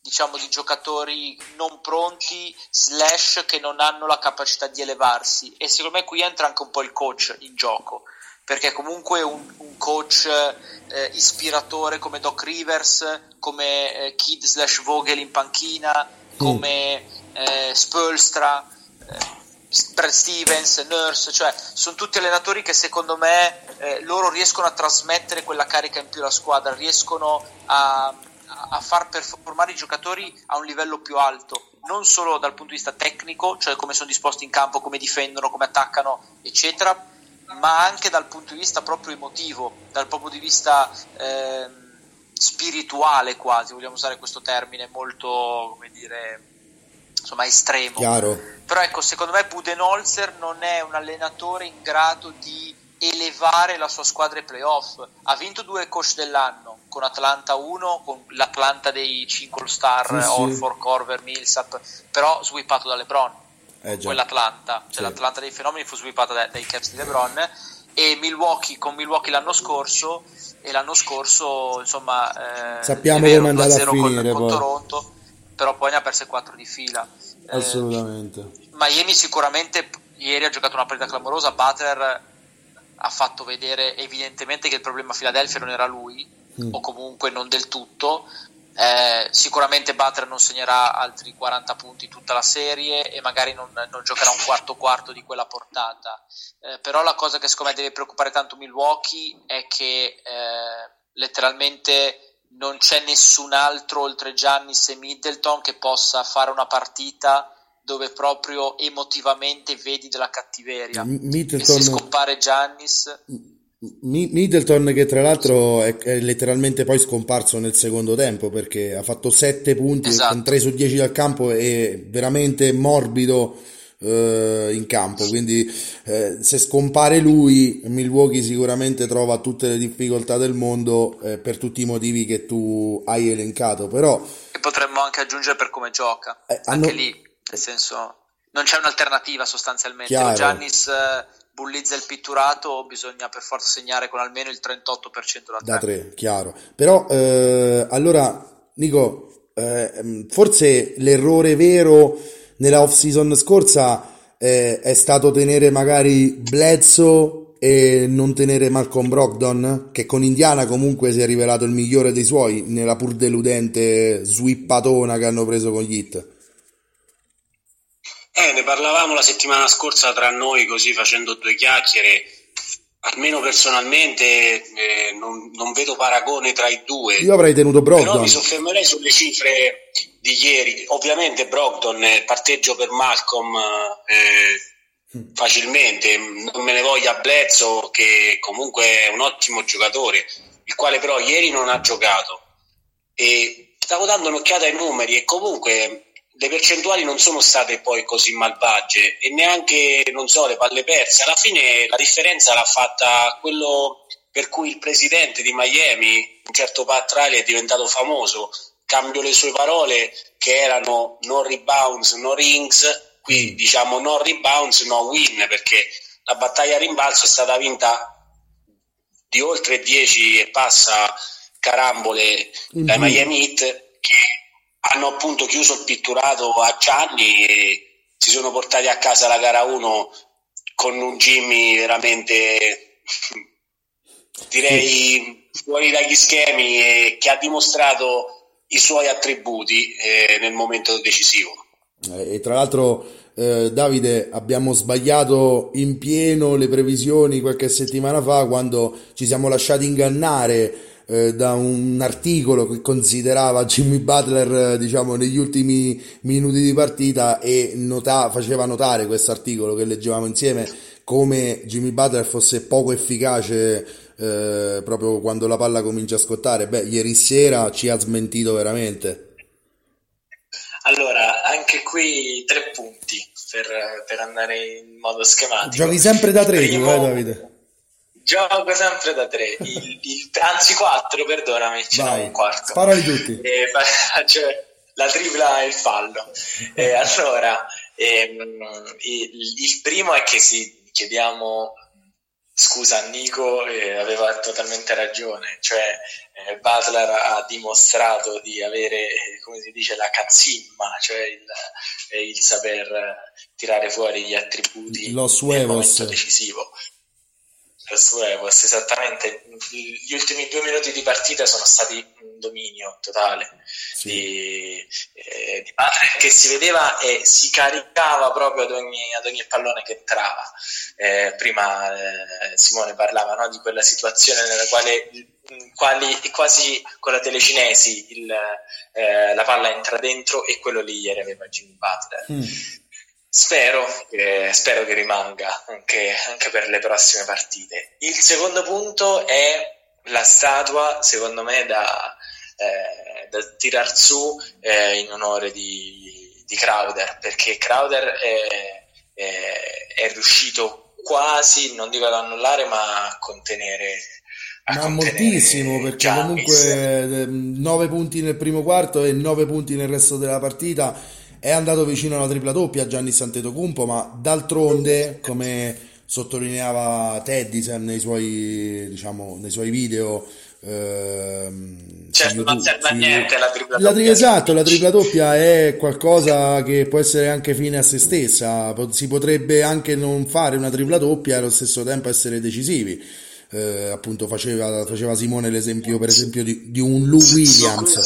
diciamo, di giocatori non pronti, slash che non hanno la capacità di elevarsi. E secondo me qui entra anche un po' il coach in gioco perché comunque un, un coach eh, ispiratore come Doc Rivers, come eh, Kid slash Vogel in panchina, come eh, Spolstra, eh, Brad Stevens, Nurse, cioè sono tutti allenatori che secondo me eh, loro riescono a trasmettere quella carica in più alla squadra, riescono a, a far performare i giocatori a un livello più alto, non solo dal punto di vista tecnico, cioè come sono disposti in campo, come difendono, come attaccano, eccetera, ma anche dal punto di vista proprio emotivo, dal punto di vista eh, spirituale quasi, vogliamo usare questo termine molto, come dire, insomma estremo. Chiaro. Però ecco, secondo me Budenholzer non è un allenatore in grado di elevare la sua squadra ai playoff. Ha vinto due coach dell'anno, con Atlanta 1, con l'Atlanta dei 5 star, sì, Orford, Corver, Millsap, però swippato da LeBron eh quell'Atlanta, cioè sì. l'Atlanta dei fenomeni fu sviluppata dai, dai Caps di LeBron e Milwaukee con Milwaukee l'anno scorso e l'anno scorso insomma eh, sappiamo come è andata a finire con, con Toronto però poi ne ha perse 4 di fila eh, assolutamente eh, Miami sicuramente ieri ha giocato una partita clamorosa Butler ha fatto vedere evidentemente che il problema a Philadelphia non era lui, mm. o comunque non del tutto. Eh, sicuramente Butler non segnerà altri 40 punti tutta la serie e magari non, non giocherà un quarto quarto di quella portata. Eh, però la cosa che secondo me deve preoccupare tanto Milwaukee è che eh, letteralmente non c'è nessun altro oltre Giannis e Middleton che possa fare una partita dove proprio emotivamente vedi della cattiveria. Middleton, se scompare Giannis... Middleton che tra l'altro è, è, letteralmente poi scomparso nel secondo tempo perché ha fatto 7 punti esatto. con 3 su 10 dal campo e veramente morbido eh, in campo. Quindi eh, se scompare lui Milwaukee sicuramente trova tutte le difficoltà del mondo eh, per tutti i motivi che tu hai elencato. Però e potremmo anche aggiungere per come gioca. Eh, anche lì nel senso non c'è un'alternativa sostanzialmente. Chiaro. Giannis eh, bullizza il pitturato bisogna per forza segnare con almeno il 38% da 3 da 3 chiaro. Però eh, allora Nico eh, forse l'errore vero nella off season scorsa eh, è stato tenere magari Bledsoe e non tenere Malcolm Brogdon che con Indiana comunque si è rivelato il migliore dei suoi nella pur deludente swippatona che hanno preso con gli hit eh, ne parlavamo la settimana scorsa tra noi, così facendo due chiacchiere. Almeno personalmente eh, non, non, vedo paragone tra i due. Io avrei tenuto Brogdon. Però mi soffermerei sulle cifre di ieri. Ovviamente Brogdon, eh, parteggio per Malcolm eh, mm. facilmente. Non me ne voglia Blezzo, che comunque è un ottimo giocatore, il quale però ieri non ha giocato. E stavo dando un'occhiata ai numeri e comunque le percentuali non sono state poi così malvagie e neanche, non so, le palle perse. Alla fine la differenza l'ha fatta quello per cui il presidente di Miami, un certo Pat Riley, è diventato famoso. Cambio le sue parole che erano no rebounds, no rings, qui mm. diciamo no rebounds, no win, perché la battaglia a rimbalzo è stata vinta di oltre 10 e passa carambole dai Miami Heat che hanno appunto chiuso il pitturato a Gianni e si sono portati a casa la gara 1 con un Jimmy veramente direi fuori dagli schemi e che ha dimostrato i suoi attributi eh, nel momento decisivo. Eh, e tra l'altro eh, Davide abbiamo sbagliato in pieno le previsioni qualche settimana fa quando ci siamo lasciati ingannare eh, da un articolo che considerava Jimmy Butler eh, diciamo negli ultimi minuti di partita e nota- faceva notare questo articolo che leggevamo insieme come Jimmy Butler fosse poco efficace eh, proprio quando la palla comincia a scottare. Beh ieri sera ci ha smentito veramente. Allora anche qui tre punti per, per andare in modo schematico. Giochi sempre da tre Primo... tu eh Davide Gioco sempre da tre, il, il, anzi quattro, perdonami, ce n'è un quarto. Sparali tutti. E, cioè, la tripla e il fallo. E allora, ehm, il, il, primo è che si chiediamo scusa a Nico, eh, aveva totalmente ragione, cioè eh, Butler ha dimostrato di avere, come si dice, la cazzimma, cioè il, eh, il saper tirare fuori gli attributi Lo nel momento decisivo. Suevos, esattamente. Gli ultimi due minuti di partita sono stati un dominio totale sì. di, eh, di che si vedeva e si caricava proprio ad ogni, ad ogni pallone che entrava. Eh, prima eh, Simone parlava no, di quella situazione nella quale quali, quasi con la telecinesi il, eh, la palla entra dentro e quello lì ieri aveva Jimmy Butler. Mm Spero che, spero che rimanga anche, anche, per le prossime partite. Il secondo punto è la statua, secondo me, da, eh, da tirar su eh, in onore di, di, Crowder, perché Crowder è, è, è, riuscito quasi, non dico ad annullare, ma a contenere. A ma moltissimo perché Giannis. comunque 9 punti nel primo quarto e 9 punti nel resto della partita è andato vicino alla tripla doppia Gianni Santetocumpo, ma d'altronde, come sottolineava Teddy nei suoi, diciamo, nei suoi video Ehm, certo, non serve a niente la tripla la, doppia. Esatto, la tripla doppia è qualcosa che può essere anche fine a se stessa. Si potrebbe anche non fare una tripla doppia e allo stesso tempo essere decisivi. Eh, appunto, faceva, faceva, Simone l'esempio, per esempio, di, di un Lou Williams.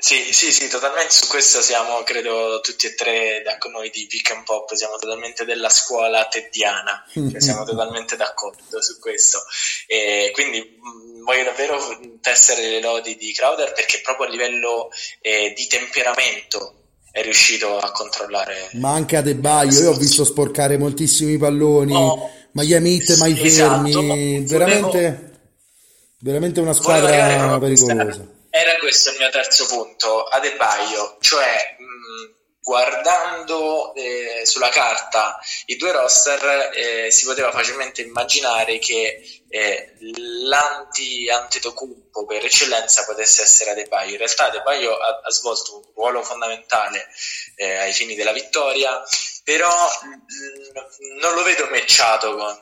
Sì, sì, sì, totalmente su questo siamo, credo, tutti e tre da noi di Pick and Pop, siamo totalmente della scuola teddiana, cioè siamo totalmente d'accordo su questo. E quindi mh, voglio davvero tessere le lodi di Crowder perché proprio a livello eh, di temperamento è riuscito a controllare. Ma anche a De Baio, io ho visto sporcare moltissimi palloni, oh, Miami Heat, mai esatto, fermi, veramente, volevo, veramente una squadra pericolosa era questo il mio terzo punto, Adebaio, cioè mh, guardando eh, sulla carta i due roster eh, si poteva facilmente immaginare che eh, l'anti-antetokounmpo per eccellenza potesse essere Adebayo. In realtà Adebayo ha, ha svolto un ruolo fondamentale eh, ai fini della vittoria, però mh, non lo vedo matchato con,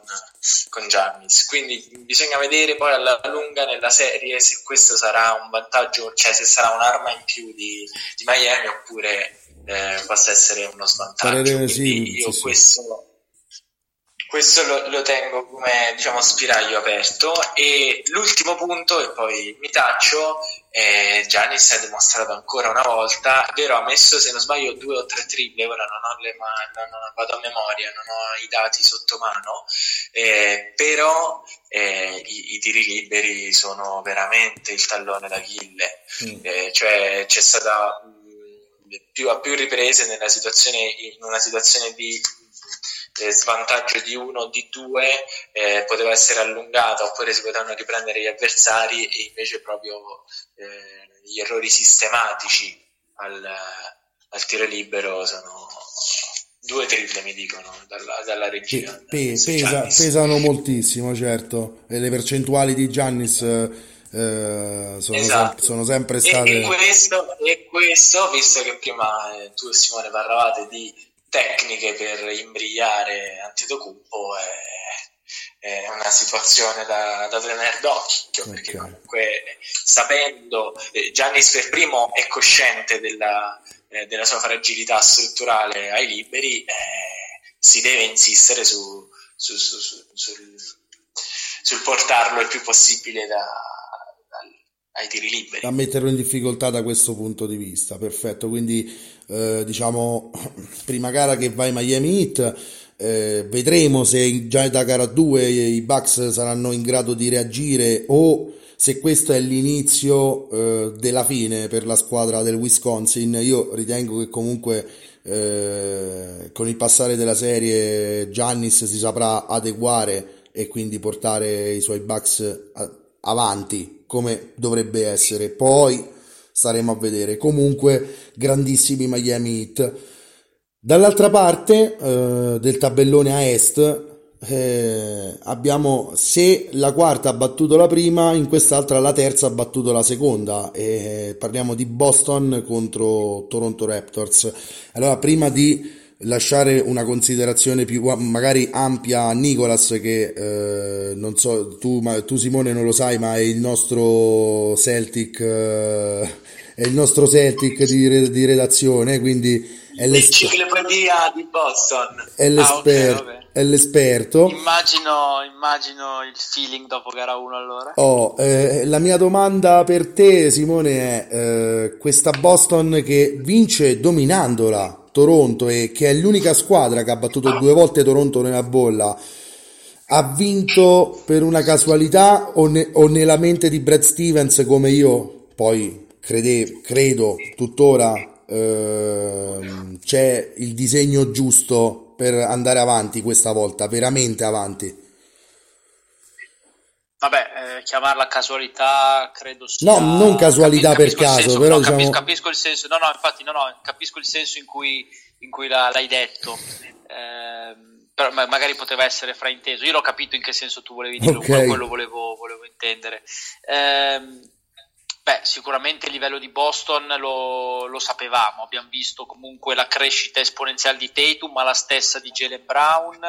con Giannis, quindi bisogna vedere poi alla lunga nella serie se questo sarà un vantaggio, cioè se sarà un'arma in più di, di Miami oppure eh, possa essere uno svantaggio. Parere, sì, io sì, questo, questo lo, lo, tengo come diciamo spiraglio aperto. E l'ultimo punto e poi mi taccio eh, Giannis ha dimostrato ancora una volta. Vero ha messo se non sbaglio due o tre triple ora non ho le mani non, non vado a memoria non ho i dati sotto mano. Eh, però eh, i, i, tiri liberi sono veramente il tallone d'Achille. Mm. Eh, cioè c'è stata più, a più riprese nella situazione, in una situazione di eh, svantaggio di uno o di due eh, poteva essere allungata oppure si potevano riprendere gli avversari e invece proprio eh, gli errori sistematici al, al, tiro libero sono due triple mi dicono dalla, dalla regia pe- pesa, pesano moltissimo certo e le percentuali di Giannis eh, sono, esatto. sem- sono, sempre state. E, e, questo, e, questo, visto che prima eh, tu e Simone parlavate di tecniche per imbrigliare Antetokounmpo, è, è una situazione da, da tenere d'occhio okay. perché comunque sapendo eh, Giannis per primo è cosciente della, eh, della sua fragilità strutturale ai liberi, eh, si deve insistere su, su, su, sul, sul portarlo il più possibile da ai tiri liberi. A metterlo in difficoltà da questo punto di vista, perfetto. Quindi eh, diciamo prima gara che vai Miami Heat. Eh, vedremo se già da gara 2 i Bucks saranno in grado di reagire o se questo è l'inizio eh, della fine per la squadra del Wisconsin. Io ritengo che comunque eh, con il passare della serie Giannis si saprà adeguare e quindi portare i suoi Bucks avanti come dovrebbe essere. Poi staremo a vedere. Comunque, grandissimi Miami Heat. Dall'altra parte eh, del tabellone a est eh, abbiamo se la quarta ha battuto la prima, in quest'altra la terza ha battuto la seconda. E parliamo di Boston contro Toronto Raptors. Allora, prima di lasciare una considerazione più magari ampia a Nicolas che eh, non so tu, ma, tu Simone non lo sai ma è il nostro Celtic eh, è il nostro Celtic di, di redazione quindi è l'enciclopedia di Boston. È, l'esper- ah, okay, è l'esperto. Immagino, immagino il feeling dopo gara 1 allora. Oh, eh, la mia domanda per te Simone è eh, questa Boston che vince dominandola Toronto e che è l'unica squadra che ha battuto due volte Toronto nella bolla ha vinto per una casualità o, ne, o nella mente di Brad Stevens come io poi crede, credo tuttora eh, c'è il disegno giusto per andare avanti questa volta, veramente avanti. Vabbè, eh, chiamarla casualità credo sia... No, non casualità Capi- per caso, senso, però no, diciamo... capisco, capisco, il senso, no, no, infatti, no, no, capisco il senso in cui, in cui la, l'hai detto. Eh, però magari poteva essere frainteso. Io l'ho capito in che senso tu volevi dire, okay. quello volevo, volevo intendere. Eh, beh, sicuramente il livello di Boston lo, lo, sapevamo, abbiamo visto comunque la crescita esponenziale di Tatum, ma la stessa di Jalen Brown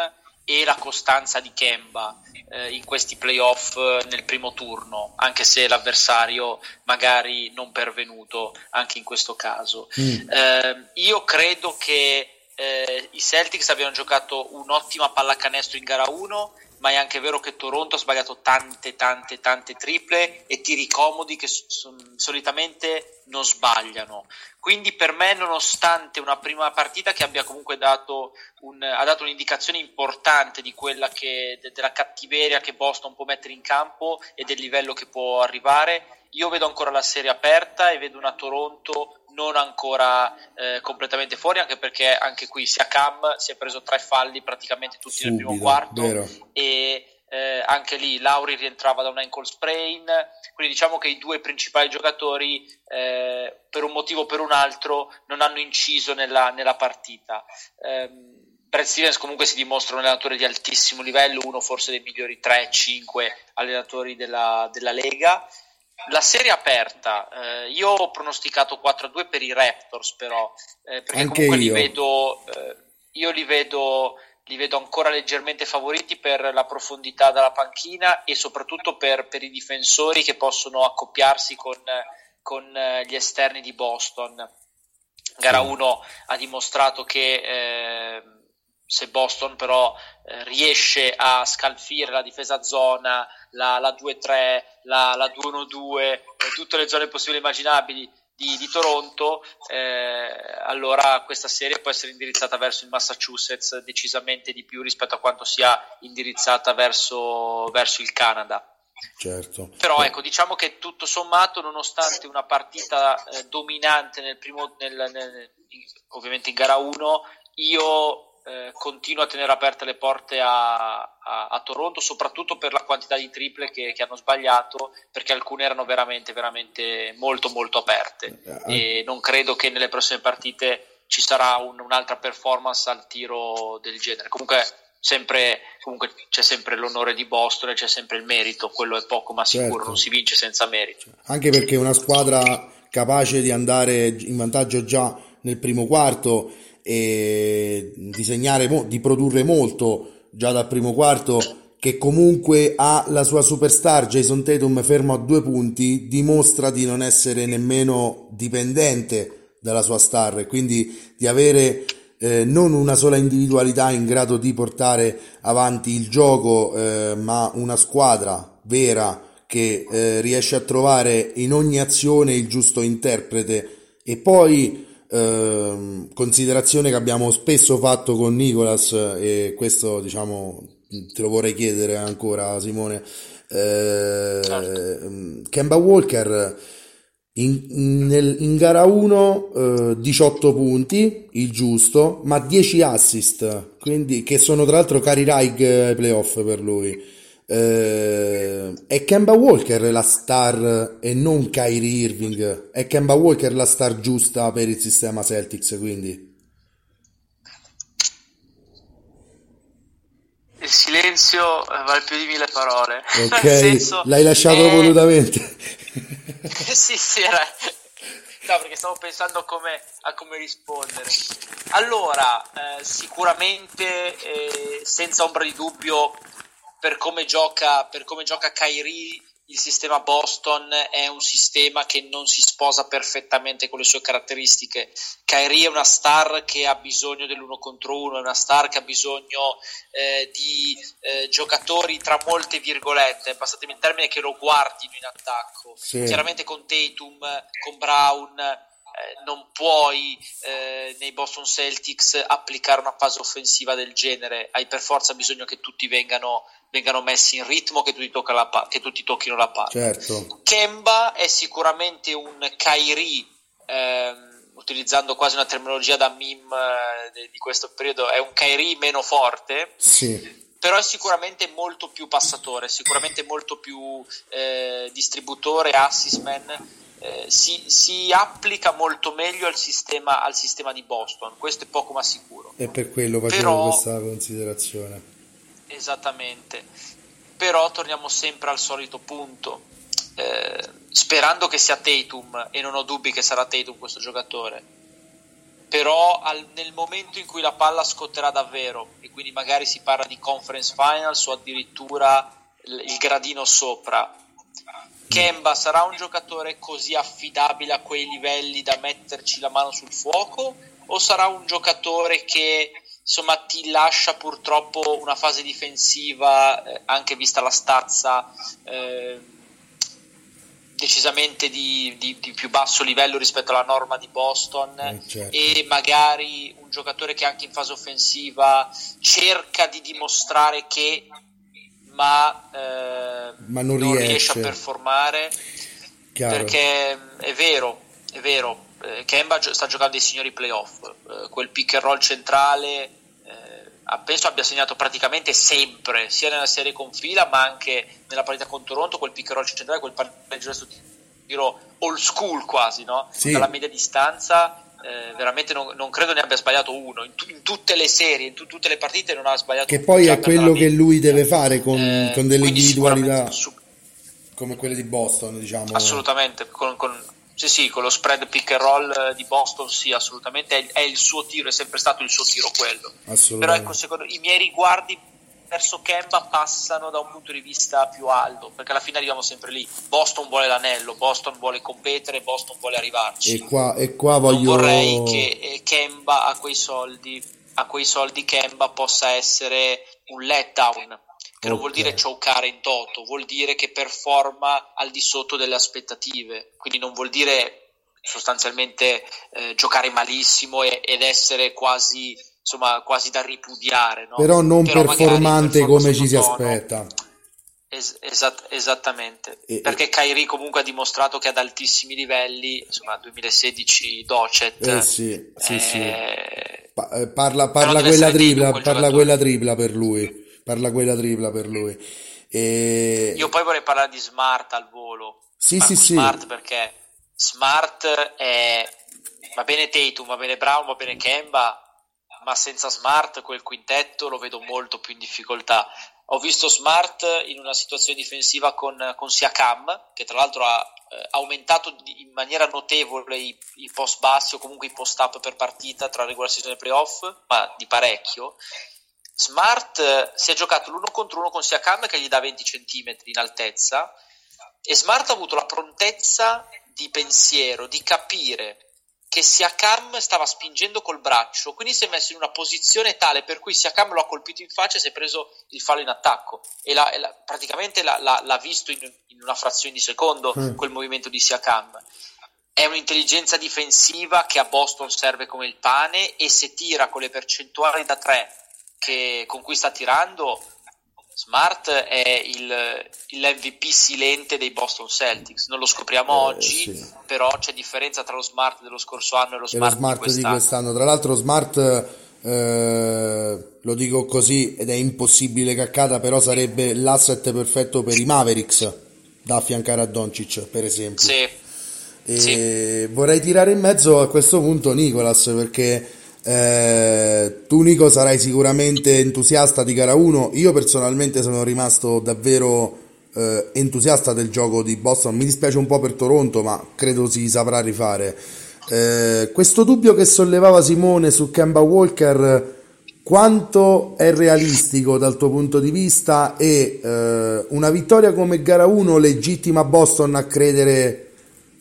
e la costanza di Kemba eh, in questi playoff eh, nel primo turno, anche se l'avversario magari non pervenuto anche in questo caso. Mm. Eh, io credo che eh, i Celtics abbiano giocato un'ottima pallacanestro in gara 1 ma è anche vero che Toronto ha sbagliato tante, tante, tante triple e tiri comodi che son, solitamente non sbagliano. Quindi per me, nonostante una prima partita che abbia comunque dato, un, ha dato un'indicazione importante di quella che, de, della cattiveria che Boston può mettere in campo e del livello che può arrivare, io vedo ancora la serie aperta e vedo una Toronto non ancora eh, completamente fuori, anche perché anche qui sia Cam si è preso tre falli praticamente tutti Subito, nel primo quarto vero. e eh, anche lì Lauri rientrava da un ankle sprain, quindi diciamo che i due principali giocatori eh, per un motivo o per un altro non hanno inciso nella, nella partita. Eh, Brad Stevens comunque si dimostra un allenatore di altissimo livello, uno forse dei migliori 3-5 allenatori della, della Lega la serie aperta, eh, io ho pronosticato 4-2 per i Raptors, però, eh, perché Anche comunque io. li vedo, eh, io li vedo, li vedo ancora leggermente favoriti per la profondità della panchina e soprattutto per, per i difensori che possono accoppiarsi con, con eh, gli esterni di Boston. Gara 1 ha dimostrato che eh, se Boston però eh, riesce a scalfire la difesa zona, la, la 2-3, la, la 2-1-2, eh, tutte le zone possibili e immaginabili di, di Toronto, eh, allora questa serie può essere indirizzata verso il Massachusetts decisamente di più rispetto a quanto sia indirizzata verso, verso il Canada. Certo. Però ecco, diciamo che tutto sommato, nonostante una partita eh, dominante nel primo, nel, nel, ovviamente in gara 1, io eh, continuo a tenere aperte le porte a, a, a, Toronto, soprattutto per la quantità di triple che, che, hanno sbagliato, perché alcune erano veramente, veramente molto, molto aperte. Eh. E non credo che nelle prossime partite ci sarà un, un'altra performance al tiro del genere. Comunque, sempre, comunque c'è sempre l'onore di Boston e c'è sempre il merito, quello è poco ma sicuro, certo. non si vince senza merito. Anche perché una squadra capace di andare in vantaggio già nel primo quarto e disegnare, di produrre molto già dal primo quarto che comunque ha la sua superstar Jason Tatum fermo a due punti dimostra di non essere nemmeno dipendente dalla sua star e quindi di avere eh, non una sola individualità in grado di portare avanti il gioco eh, ma una squadra vera che eh, riesce a trovare in ogni azione il giusto interprete. E poi eh, considerazione che abbiamo spesso fatto con Nicolas e questo diciamo te lo vorrei chiedere ancora Simone eh, certo. Kemba Walker in, nel, in gara 1 eh, 18 punti il giusto ma 10 assist quindi che sono tra l'altro cari Raig ai playoff per lui eh, è Kemba Walker la star e non Kyrie Irving? È Kemba Walker la star giusta per il sistema Celtics quindi? Il silenzio eh, vale più di mille parole. Ok, senso, l'hai lasciato è... volutamente. sì, sì, era... No, perché stavo pensando come, a come rispondere. Allora, eh, sicuramente, eh, senza ombra di dubbio, per come gioca, per come gioca Kyrie il sistema Boston è un sistema che non si sposa perfettamente con le sue caratteristiche. Kyrie è una star che ha bisogno dell'uno contro uno, è una star che ha bisogno eh, di eh, giocatori tra molte virgolette, passatemi il termine, che lo guardino in attacco. Sì. Chiaramente con Tatum, con Brown, eh, non puoi eh, nei Boston Celtics applicare una fase offensiva del genere, hai per forza bisogno che tutti vengano, vengano messi in ritmo, che tutti, pa- che tutti, tocchino la palla. Certo. Kemba è sicuramente un Kyrie, ehm, utilizzando quasi una terminologia da meme eh, di questo periodo, è un Kyrie meno forte. Sì però è sicuramente molto più passatore, sicuramente molto più eh, distributore, assist man eh, si, si, applica molto meglio al sistema, al sistema, di Boston, questo è poco ma sicuro. E per quello facevo Però, questa considerazione. Esattamente. Però torniamo sempre al solito punto. Eh, sperando che sia Tatum, e non ho dubbi che sarà Tatum questo giocatore. però al, nel momento in cui la palla scotterà davvero e quindi magari si parla di conference finals o addirittura il, il gradino sopra Kemba sarà un giocatore così affidabile a quei livelli da metterci la mano sul fuoco o sarà un giocatore che insomma ti lascia purtroppo una fase difensiva eh, anche vista la stazza eh, decisamente di, di, di, più basso livello rispetto alla norma di Boston eh, certo. e magari un giocatore che anche in fase offensiva cerca di dimostrare che ma, eh, ma non, non riesce. riesce. a performare Chiaro. perché è vero, è vero eh, Kemba sta giocando dei signori playoff eh, quel pick and roll centrale eh, penso abbia segnato praticamente sempre sia nella serie con fila ma anche nella partita con Toronto quel pick and roll centrale quel palleggio su tiro old school quasi no? Sì. dalla media distanza eh, veramente non, non, credo ne abbia sbagliato uno in, t- in tutte le serie, in t- tutte le partite non ha sbagliato che poi è quello che lui deve fare con, eh, con delle individualità su... come quelle di Boston diciamo assolutamente con, con, sì, sì, con lo spread pick and roll di Boston sì assolutamente è, è il suo tiro è sempre stato il suo tiro quello però ecco secondo i miei riguardi verso Kemba passano da un punto di vista più alto, perché alla fine arriviamo sempre lì. Boston vuole l'anello, Boston vuole competere, Boston vuole arrivarci. E qua, e qua voglio... Non vorrei che eh, Kemba a quei soldi, a quei soldi Kemba possa essere un letdown, che okay. non vuol dire giocare in toto, vuol dire che performa al di sotto delle aspettative, quindi non vuol dire sostanzialmente eh, giocare malissimo e, ed essere quasi insomma quasi da ripudiare. No? Però non Però performante come ci si aspetta. Es- esat- esattamente, e, perché Kairi comunque ha dimostrato che ad altissimi livelli, insomma 2016 Docet. Eh sì, sì, eh, sì. Pa- eh, parla, parla quella tripla, parla quella tripla per lui, parla quella tripla per lui. E... Io poi vorrei parlare di Smart al volo. Sì, sì, sì. Smart perché Smart è va bene Tatum, va bene Brown, va bene Kemba, ma senza Smart quel quintetto lo vedo molto più in difficoltà. Ho visto Smart in una situazione difensiva con, con Siakam, che tra l'altro ha eh, aumentato in maniera notevole i, i, post bassi o comunque i post up per partita tra regular season e playoff, ma di parecchio. Smart eh, si è giocato l'uno contro uno con Siakam che gli dà 20 cm in altezza e Smart ha avuto la prontezza di pensiero, di capire che Siakam stava spingendo col braccio, quindi si è messo in una posizione tale per cui Siakam lo ha colpito in faccia e si è preso il fallo in attacco e, la, e la, praticamente la, l'ha visto in, in, una frazione di secondo mm. quel movimento di Siakam. È un'intelligenza difensiva che a Boston serve come il pane e se tira con le percentuali da tre che, con cui sta tirando Smart è il, l'MVP silente dei Boston Celtics, non lo scopriamo eh, oggi, sì. però c'è differenza tra lo Smart dello scorso anno e lo Smart, e lo smart di, quest'anno. di, quest'anno. Tra l'altro Smart, eh, lo dico così ed è impossibile caccata, però sarebbe l'asset perfetto per i Mavericks da affiancare a Doncic, per esempio. Sì. Sì. vorrei tirare in mezzo a questo punto Nicolas perché eh, tu Nico sarai sicuramente entusiasta di gara 1, io personalmente sono rimasto davvero eh, entusiasta del gioco di Boston, mi dispiace un po' per Toronto ma credo si saprà rifare. Eh, questo dubbio che sollevava Simone su Kemba Walker, quanto è realistico dal tuo punto di vista? E eh, una vittoria come gara 1 legittima Boston a credere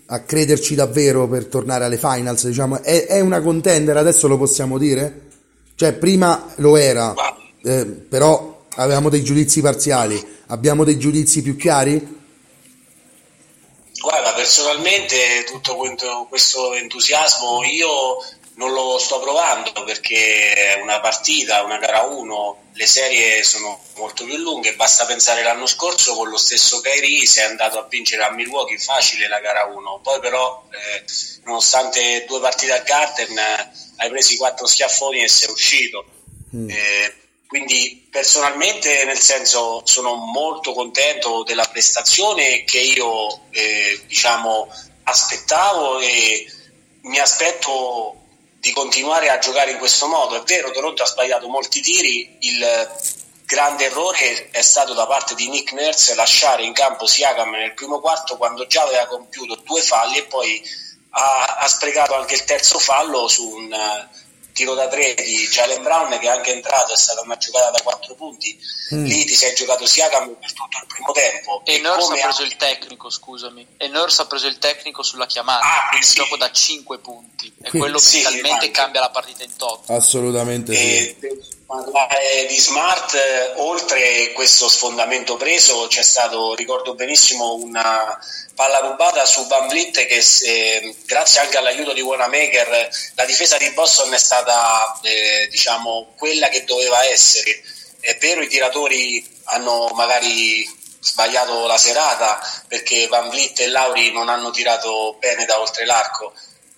a crederci davvero per tornare alle finals, diciamo, è, è una contender, adesso lo possiamo dire? Cioè, prima lo era, eh, però avevamo dei giudizi parziali, abbiamo dei giudizi più chiari? Guarda, personalmente tutto questo entusiasmo io non lo sto provando perché una partita, una gara 1, le serie sono molto più lunghe, basta pensare l'anno scorso con lo stesso Kairi si è andato a vincere a Milwaukee facile la gara 1, poi però eh, nonostante due partite a Garden eh, hai preso i quattro schiaffoni e sei uscito. Mm. Eh, quindi personalmente nel senso sono molto contento della prestazione che io eh, diciamo aspettavo e mi aspetto di continuare a giocare in questo modo. È vero, Toronto ha sbagliato molti tiri, il grande errore è stato da parte di Nick Nurse lasciare in campo Siakam nel primo quarto quando già aveva compiuto due falli e poi ha, ha sprecato anche il terzo fallo su un tiro da tre di Jalen Brown che è anche entrato, è stata una giocata da quattro punti. Mm. Lì ti sei giocato Siakam per tutto il primo tempo. E, e Nurse ha preso ha... il tecnico, scusami. E Nurse ha preso il tecnico sulla chiamata, ah, quindi sì. gioco da cinque punti. È quello sì, che talmente cambia la partita in top. Assolutamente e, sì. Parlare di Smart, oltre questo sfondamento preso, c'è stato, ricordo benissimo, una palla rubata su Van Vliet che se, grazie anche all'aiuto di Wanamaker la difesa di Boston è stata eh, diciamo quella che doveva essere. È vero i tiratori hanno magari sbagliato la serata perché Van Vliet e Lauri non hanno tirato bene da oltre l'arco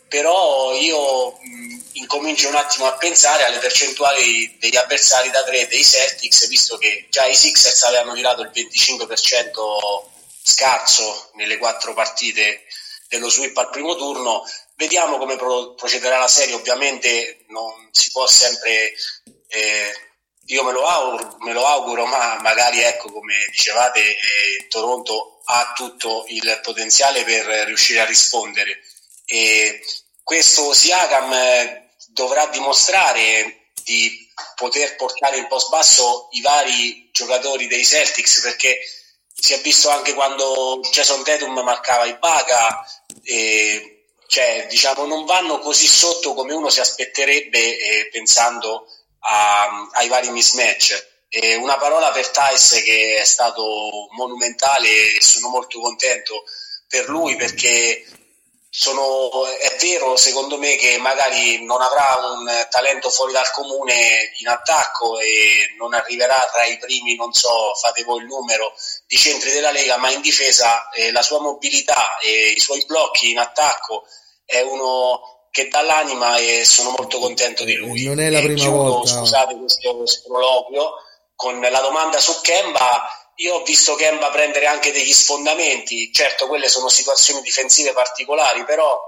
però io mh, incomincio un attimo a pensare alle percentuali degli avversari da tre dei Celtics visto che già i Sixers avevano tirato il 25% scarso nelle quattro partite dello sweep al primo turno. Vediamo come pro- procederà la serie, ovviamente non si può sempre, eh, io me lo, auguro, me lo, auguro, ma magari ecco come dicevate eh, Toronto ha tutto il potenziale per riuscire a rispondere. E questo Siakam eh, dovrà dimostrare di poter portare in post basso i vari giocatori dei Celtics perché si è visto anche quando Jason Tatum marcava i Baga cioè diciamo non vanno così sotto come uno si aspetterebbe eh, pensando a, ai vari mismatch. E una parola per Thais che è stato monumentale e sono molto contento per lui perché sono, è vero secondo me che magari non avrà un talento fuori dal comune in attacco e non arriverà tra i primi, non so, fate voi il numero, di centri della Lega, ma in difesa eh, la sua mobilità e i suoi blocchi in attacco è uno che dà l'anima e sono molto contento di lui. Non è la prima chiudo, volta. Scusate questo sproloquio con la domanda su Kemba io ho visto Kemba prendere anche degli sfondamenti, certo quelle sono situazioni difensive particolari, però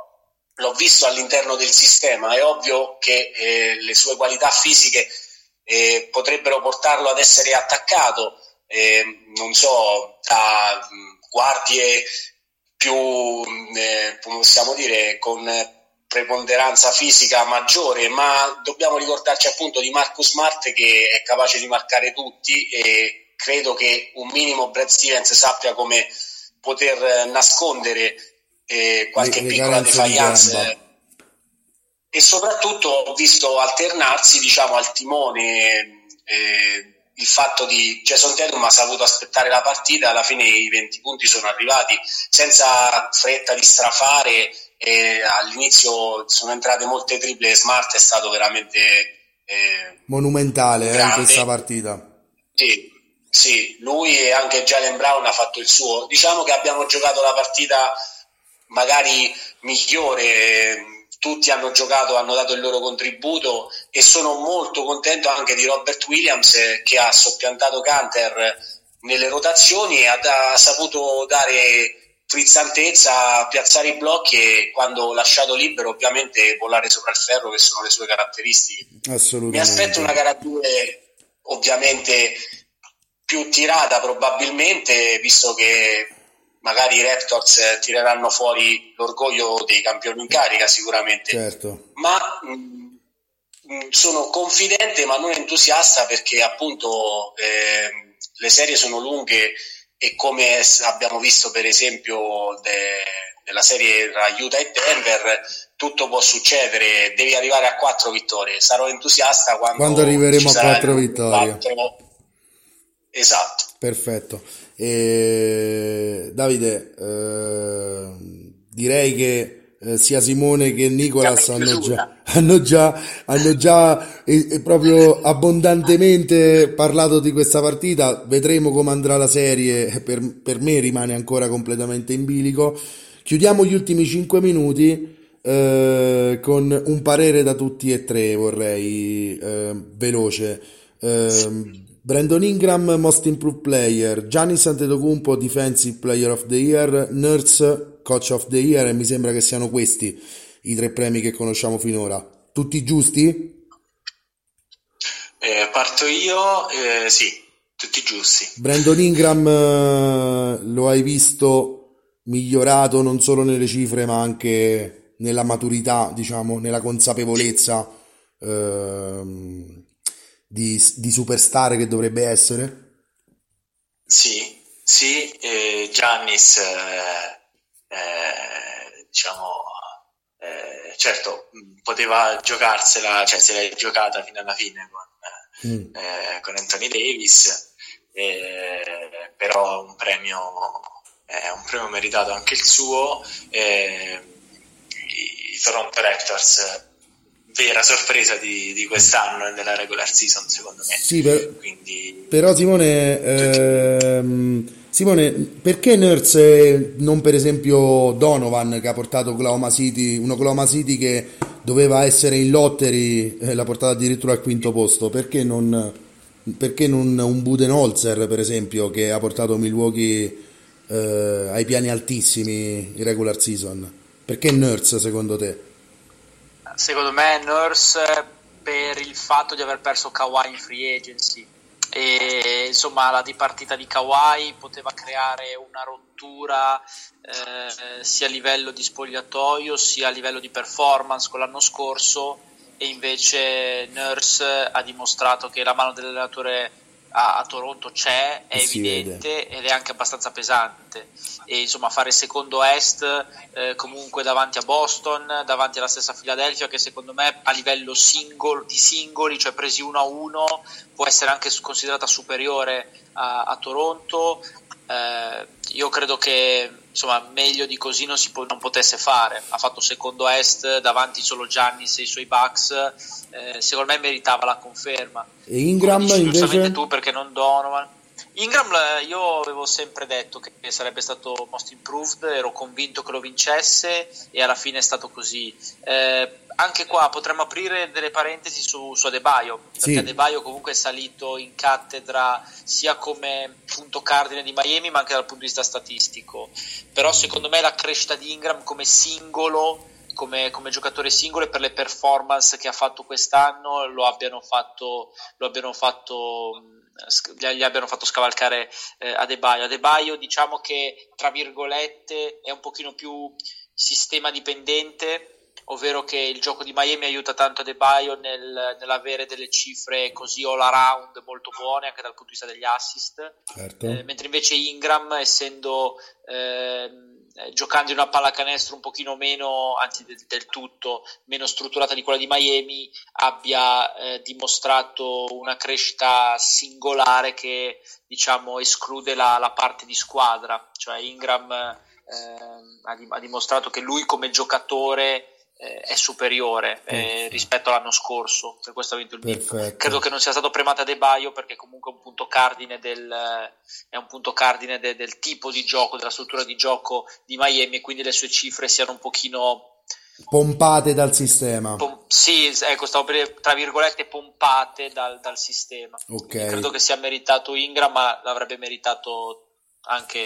l'ho visto all'interno del sistema, è ovvio che eh, le sue qualità fisiche eh, potrebbero portarlo ad essere attaccato, eh, non so, da guardie più, eh, possiamo dire, con preponderanza fisica maggiore, ma dobbiamo ricordarci appunto di Marcus Smart che è capace di marcare tutti e credo che un minimo Brad Stevens sappia come poter nascondere eh, qualche le, piccola defiance e soprattutto ho visto alternarsi diciamo al timone eh, il fatto di Jason Tatum ha saputo aspettare la partita alla fine i 20 punti sono arrivati senza fretta di strafare e all'inizio sono entrate molte triple Smart è stato veramente eh, monumentale eh, in questa partita. Sì, sì, lui e anche Jalen Brown ha fatto il suo. Diciamo che abbiamo giocato la partita magari migliore, tutti hanno giocato, hanno dato il loro contributo e sono molto contento anche di Robert Williams che ha soppiantato Canter nelle rotazioni e ha, saputo dare frizzantezza, piazzare i blocchi e quando lasciato libero ovviamente volare sopra il ferro che sono le sue caratteristiche. Assolutamente. Mi aspetto una gara 2 ovviamente più tirata probabilmente, visto che magari i Raptors tireranno fuori l'orgoglio dei campioni in carica sicuramente, certo. ma mh, mm, mm, sono confidente ma non entusiasta perché appunto eh, le serie sono lunghe e come abbiamo visto per esempio de, della serie tra Utah e Denver tutto può succedere, devi arrivare a quattro vittorie, sarò entusiasta quando, quando arriveremo a quattro vittorie. 4, Esatto. Perfetto. E, Davide, eh, direi che eh, sia Simone che Nicolas hanno già, hanno già, hanno già e, e proprio abbondantemente parlato di questa partita. Vedremo come andrà la serie. Per, per me rimane ancora completamente in bilico. Chiudiamo gli ultimi 5 minuti. Eh, con un parere da tutti e tre vorrei eh, veloce eh, Brandon Ingram Most Improved Player, Giannis Antetokounmpo Defensive Player of the Year, Nurse Coach of the Year e mi sembra che siano questi i tre premi che conosciamo finora. Tutti giusti? Eh, parto io, eh, sì, tutti giusti. Brandon Ingram eh, lo hai visto migliorato non solo nelle cifre ma anche nella maturità, diciamo, nella consapevolezza ehm, di, di superstar che dovrebbe essere? Sì, sì, eh, Giannis, eh, eh, diciamo, eh, certo, poteva giocarsela, cioè se l'è giocata fino alla fine con, mm. Eh, con Anthony Davis, eh, però un premio, è un premio meritato anche il suo. I, i Toronto Raptors vera sorpresa di, di quest'anno e della regular season, secondo me. Sì, per... Quindi... però Simone, ehm, Simone, perché Nurse non per esempio Donovan che ha portato Oklahoma City, un Oklahoma City che doveva essere in lottery e l'ha portato addirittura al quinto posto? Perché non, perché non un Budenholzer, per esempio, che ha portato Milwaukee eh, ai piani altissimi in regular season? Perché Nurse secondo te? Secondo me Nurse per il fatto di aver perso Kawhi in free agency. E insomma la dipartita di Kawhi poteva creare una rottura eh, sia a livello di spogliatoio sia a livello di performance con l'anno scorso. E invece Nurse ha dimostrato che la mano dell'allenatore a, a Toronto c'è, è si evidente vede. ed è anche abbastanza pesante. E insomma, fare secondo est eh, comunque davanti a Boston, davanti alla stessa Philadelphia, che secondo me a livello single, di singoli, cioè presi uno a uno, può essere anche considerata superiore a, a Toronto. Eh, io credo che insomma, meglio di così non, si po- non potesse fare. Ha fatto secondo est davanti solo Giannis e i suoi Bucks. Eh, secondo me meritava la conferma. E Ingram Come dici, invece? tu perché non Donovan. Ingram eh, io avevo sempre detto che sarebbe stato most improved, ero convinto che lo vincesse e alla fine è stato così. Eh, anche qua potremmo aprire delle parentesi su, su Adebayo, perché sì. Adebayo comunque è salito in cattedra sia come punto cardine di Miami ma anche dal punto di vista statistico. Però secondo me la crescita di Ingram come singolo come, come, giocatore singolo e per le performance che ha fatto quest'anno lo abbiano fatto, lo abbiano fatto gli abbiano fatto scavalcare eh, Adebayo. Adebayo diciamo che tra virgolette è un pochino più sistema dipendente ovvero che il gioco di Miami aiuta tanto Adebayo nel, nell'avere delle cifre così all around molto buone anche dal punto di vista degli assist, certo. eh, mentre invece Ingram essendo eh, giocando in una pallacanestro un pochino meno, anzi del, del, tutto, meno strutturata di quella di Miami, abbia eh, dimostrato una crescita singolare che diciamo esclude la, la parte di squadra, cioè Ingram eh, ha dimostrato che lui come giocatore eh, è superiore eh, rispetto all'anno scorso, per questo ha vinto il Perfetto. Credo che non sia stato premiato a De Baio perché comunque è un punto cardine del, è un punto cardine de, del tipo di gioco, della struttura di gioco di Miami e quindi le sue cifre siano un pochino pompate dal sistema. Pom- sì, ecco, stavo per tra virgolette pompate dal, dal sistema. Okay. Credo che sia meritato Ingram, ma l'avrebbe meritato anche,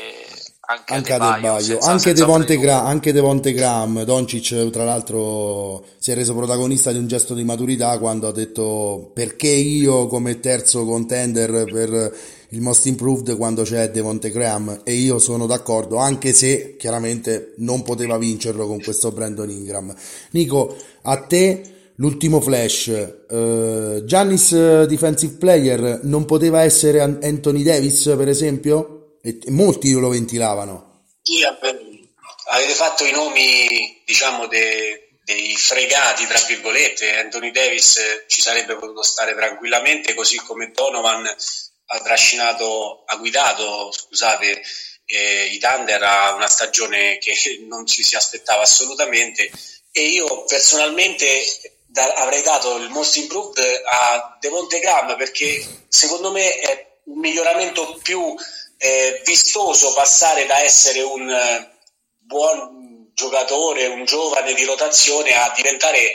anche, anche Adebayo, anche, Devonte Gra- anche Devonte Graham Doncic tra l'altro si è reso protagonista di un gesto di maturità quando ha detto perché io come terzo contender per il most improved quando c'è Devonte Graham e io sono d'accordo anche se chiaramente non poteva vincerlo con questo Brandon Ingram. Nico a te L'ultimo flash, uh, Giannis defensive player non poteva essere Anthony Davis per esempio? E molti lo ventilavano. Sì, avete fatto i nomi, diciamo, de, dei fregati, tra virgolette. Anthony Davis ci sarebbe potuto stare tranquillamente, così come Donovan ha trascinato, ha guidato, scusate, eh, i Thunder a una stagione che non ci si aspettava assolutamente. E io personalmente da, avrei dato il most improved a Devonte Graham perché secondo me è un miglioramento più eh, vistoso passare da essere un eh, buon giocatore, un giovane di rotazione a diventare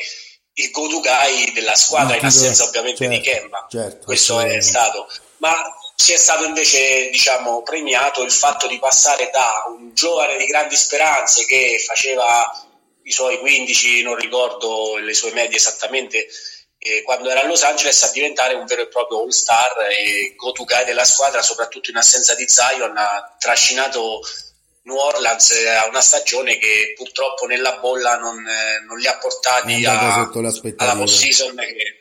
il guy della squadra, in assenza ovviamente certo, di Kemba. Certo, Questo è stato. Ma ci è stato invece diciamo, premiato il fatto di passare da un giovane di grandi speranze che faceva i suoi 15, non ricordo le sue medie esattamente, eh, quando era a Los Angeles a diventare un vero e proprio all star e go to guy della squadra, soprattutto in assenza di Zion, ha trascinato New Orleans ha una stagione che purtroppo nella bolla non, non li ha portati a, alla post-season che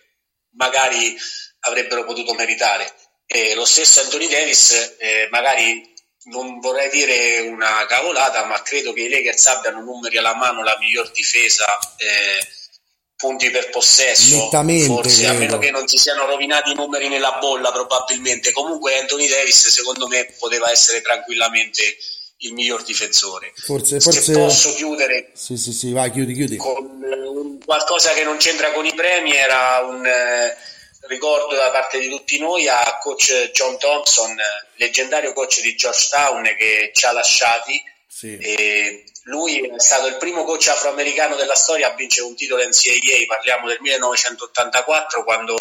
magari avrebbero potuto meritare. E lo stesso Anthony Davis, eh, magari non vorrei dire una cavolata, ma credo che i Lakers abbiano numeri alla mano la miglior difesa. Eh, punti per possesso, Nettamente, forse, a meno che non si siano rovinati i numeri nella bolla probabilmente. Comunque Anthony Davis secondo me poteva essere tranquillamente il miglior difensore. Forse, forse... Se posso chiudere sì, sì, sì, vai, chiudi, chiudi. con uh, qualcosa che non c'entra con i premi, era un uh, ricordo da parte di tutti noi a coach John Thompson, leggendario coach di Georgetown che ci ha lasciati. Sì. E lui è stato il primo coach afroamericano della storia a vincere un titolo NCAA, parliamo del 1984, quando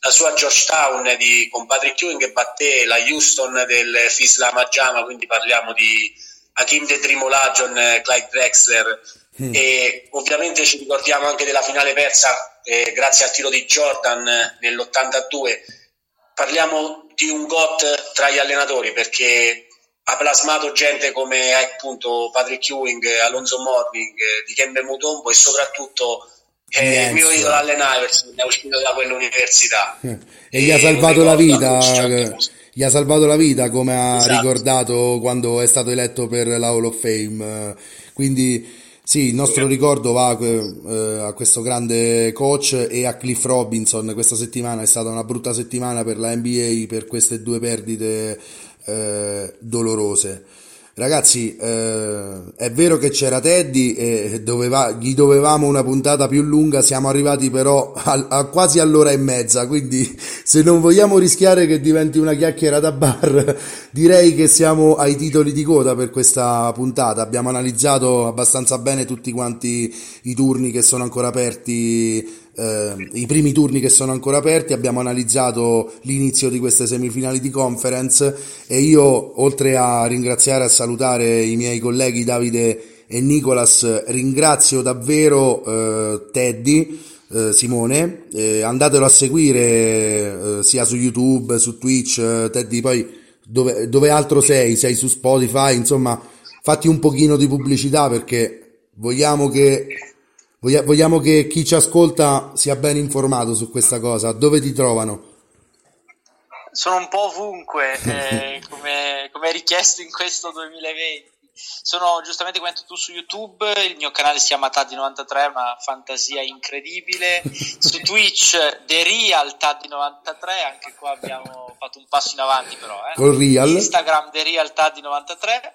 la sua Georgetown di, con Patrick Ewing batté la Houston del Fislam Ajama, quindi parliamo di Hakim De Trimolagion, Clyde Drexler mm. e ovviamente ci ricordiamo anche della finale persa eh, grazie al tiro di Jordan nell'82. Parliamo di un GOT tra gli allenatori perché ha plasmato gente come appunto Patrick Ewing, Alonso Morning, di Kembe Mutombo e soprattutto eh, il mio idolo Allen Iverson è uscito da quell'università e, e gli ha salvato la vita gli ha salvato la vita come ha esatto. ricordato quando è stato eletto per la Hall of Fame quindi sì, il nostro ricordo va eh, a questo grande coach e a Cliff Robinson. Questa settimana è stata una brutta settimana per la NBA per queste due perdite eh, dolorose. Ragazzi, eh, è vero che c'era Teddy e doveva, gli dovevamo una puntata più lunga, siamo arrivati però a, a, quasi all'ora e mezza, quindi se non vogliamo rischiare che diventi una chiacchiera da bar, direi che siamo ai titoli di coda per questa puntata. Abbiamo analizzato abbastanza bene tutti quanti i turni che sono ancora aperti eh, i primi turni che sono ancora aperti, abbiamo analizzato l'inizio di queste semifinali di conference e io oltre a ringraziare e salutare i miei colleghi Davide e Nicolas ringrazio davvero eh, Teddy eh, Simone andatelo a seguire eh, sia su YouTube su Twitch eh, Teddy poi dove, dove altro sei? Sei su Spotify insomma fatti un pochino di pubblicità perché vogliamo che Vogliamo che chi ci ascolta sia ben informato su questa cosa. Dove ti trovano? Sono un po' ovunque, eh, come, come richiesto in questo 2020. Sono giustamente come tu su YouTube, il mio canale si chiama Taddy93, una fantasia incredibile. Su Twitch The Real Taddy93, anche qua abbiamo fatto un passo in avanti però. Eh. Con Real. Instagram The Real Taddy93.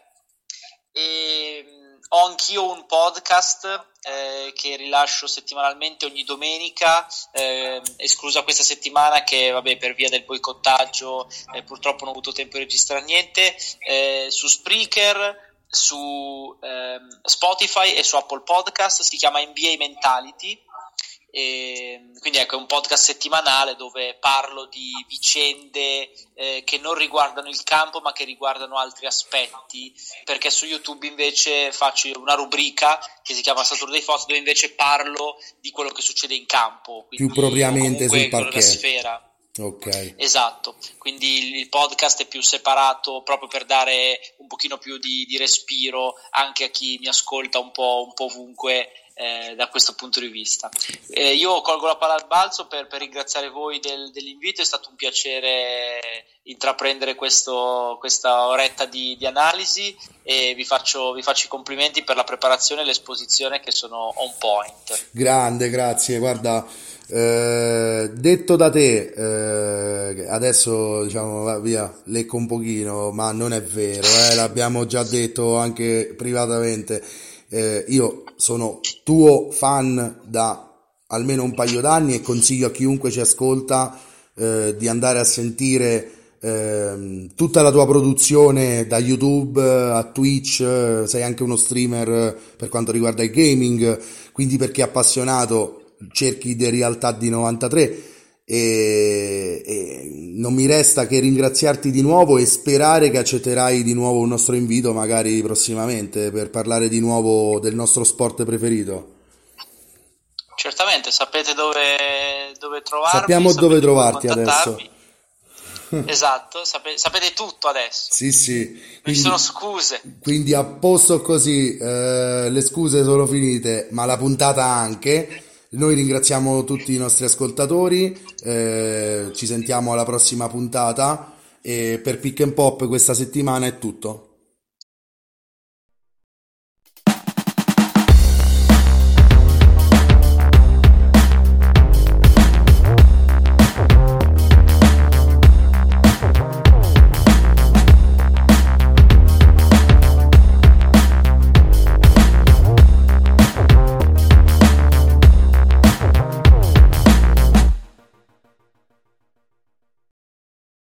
E ho anch'io un podcast eh, che rilascio settimanalmente ogni domenica, eh, esclusa questa settimana che vabbè, per via del boicottaggio eh, purtroppo non ho avuto tempo di registrare niente, eh, su Spreaker, su ehm, Spotify e su Apple Podcast, si chiama NBA Mentality e quindi ecco, è un podcast settimanale dove parlo di vicende eh, che non riguardano il campo ma che riguardano altri aspetti, perché su YouTube invece faccio una rubrica che si chiama Saturday Fox dove invece parlo di quello che succede in campo. Più propriamente sul parquet. Sfera. Ok. Esatto, quindi il podcast è più separato proprio per dare un pochino più di, di respiro anche a chi mi ascolta un po', un po ovunque eh, da questo punto di vista. Eh, io colgo la palla al balzo per, per ringraziare voi del, dell'invito, è stato un piacere intraprendere questo, questa oretta di, di analisi e vi faccio, vi faccio, i complimenti per la preparazione e l'esposizione che sono on point. Grande, grazie. Guarda, eh, detto da te, eh, adesso diciamo via, lecco un pochino, ma non è vero, eh, l'abbiamo già detto anche privatamente eh, io sono tuo fan da almeno un paio d'anni e consiglio a chiunque ci ascolta eh, di andare a sentire eh, tutta la tua produzione da YouTube a Twitch, sei anche uno streamer per quanto riguarda il gaming, quindi perché appassionato cerchi di realtà di 93 e, e, non mi resta che ringraziarti di nuovo e sperare che accetterai di nuovo un nostro invito magari prossimamente per parlare di nuovo del nostro sport preferito. Certamente, sapete dove, dove trovarmi. Sappiamo dove trovarti adesso. esatto, sape- sapete tutto adesso. Sì, sì. Non Quindi, ci sono scuse. quindi a posto così, eh, le scuse sono finite, ma la puntata anche. Noi ringraziamo tutti i nostri ascoltatori, eh, ci sentiamo alla prossima puntata e per Pick and Pop questa settimana è tutto.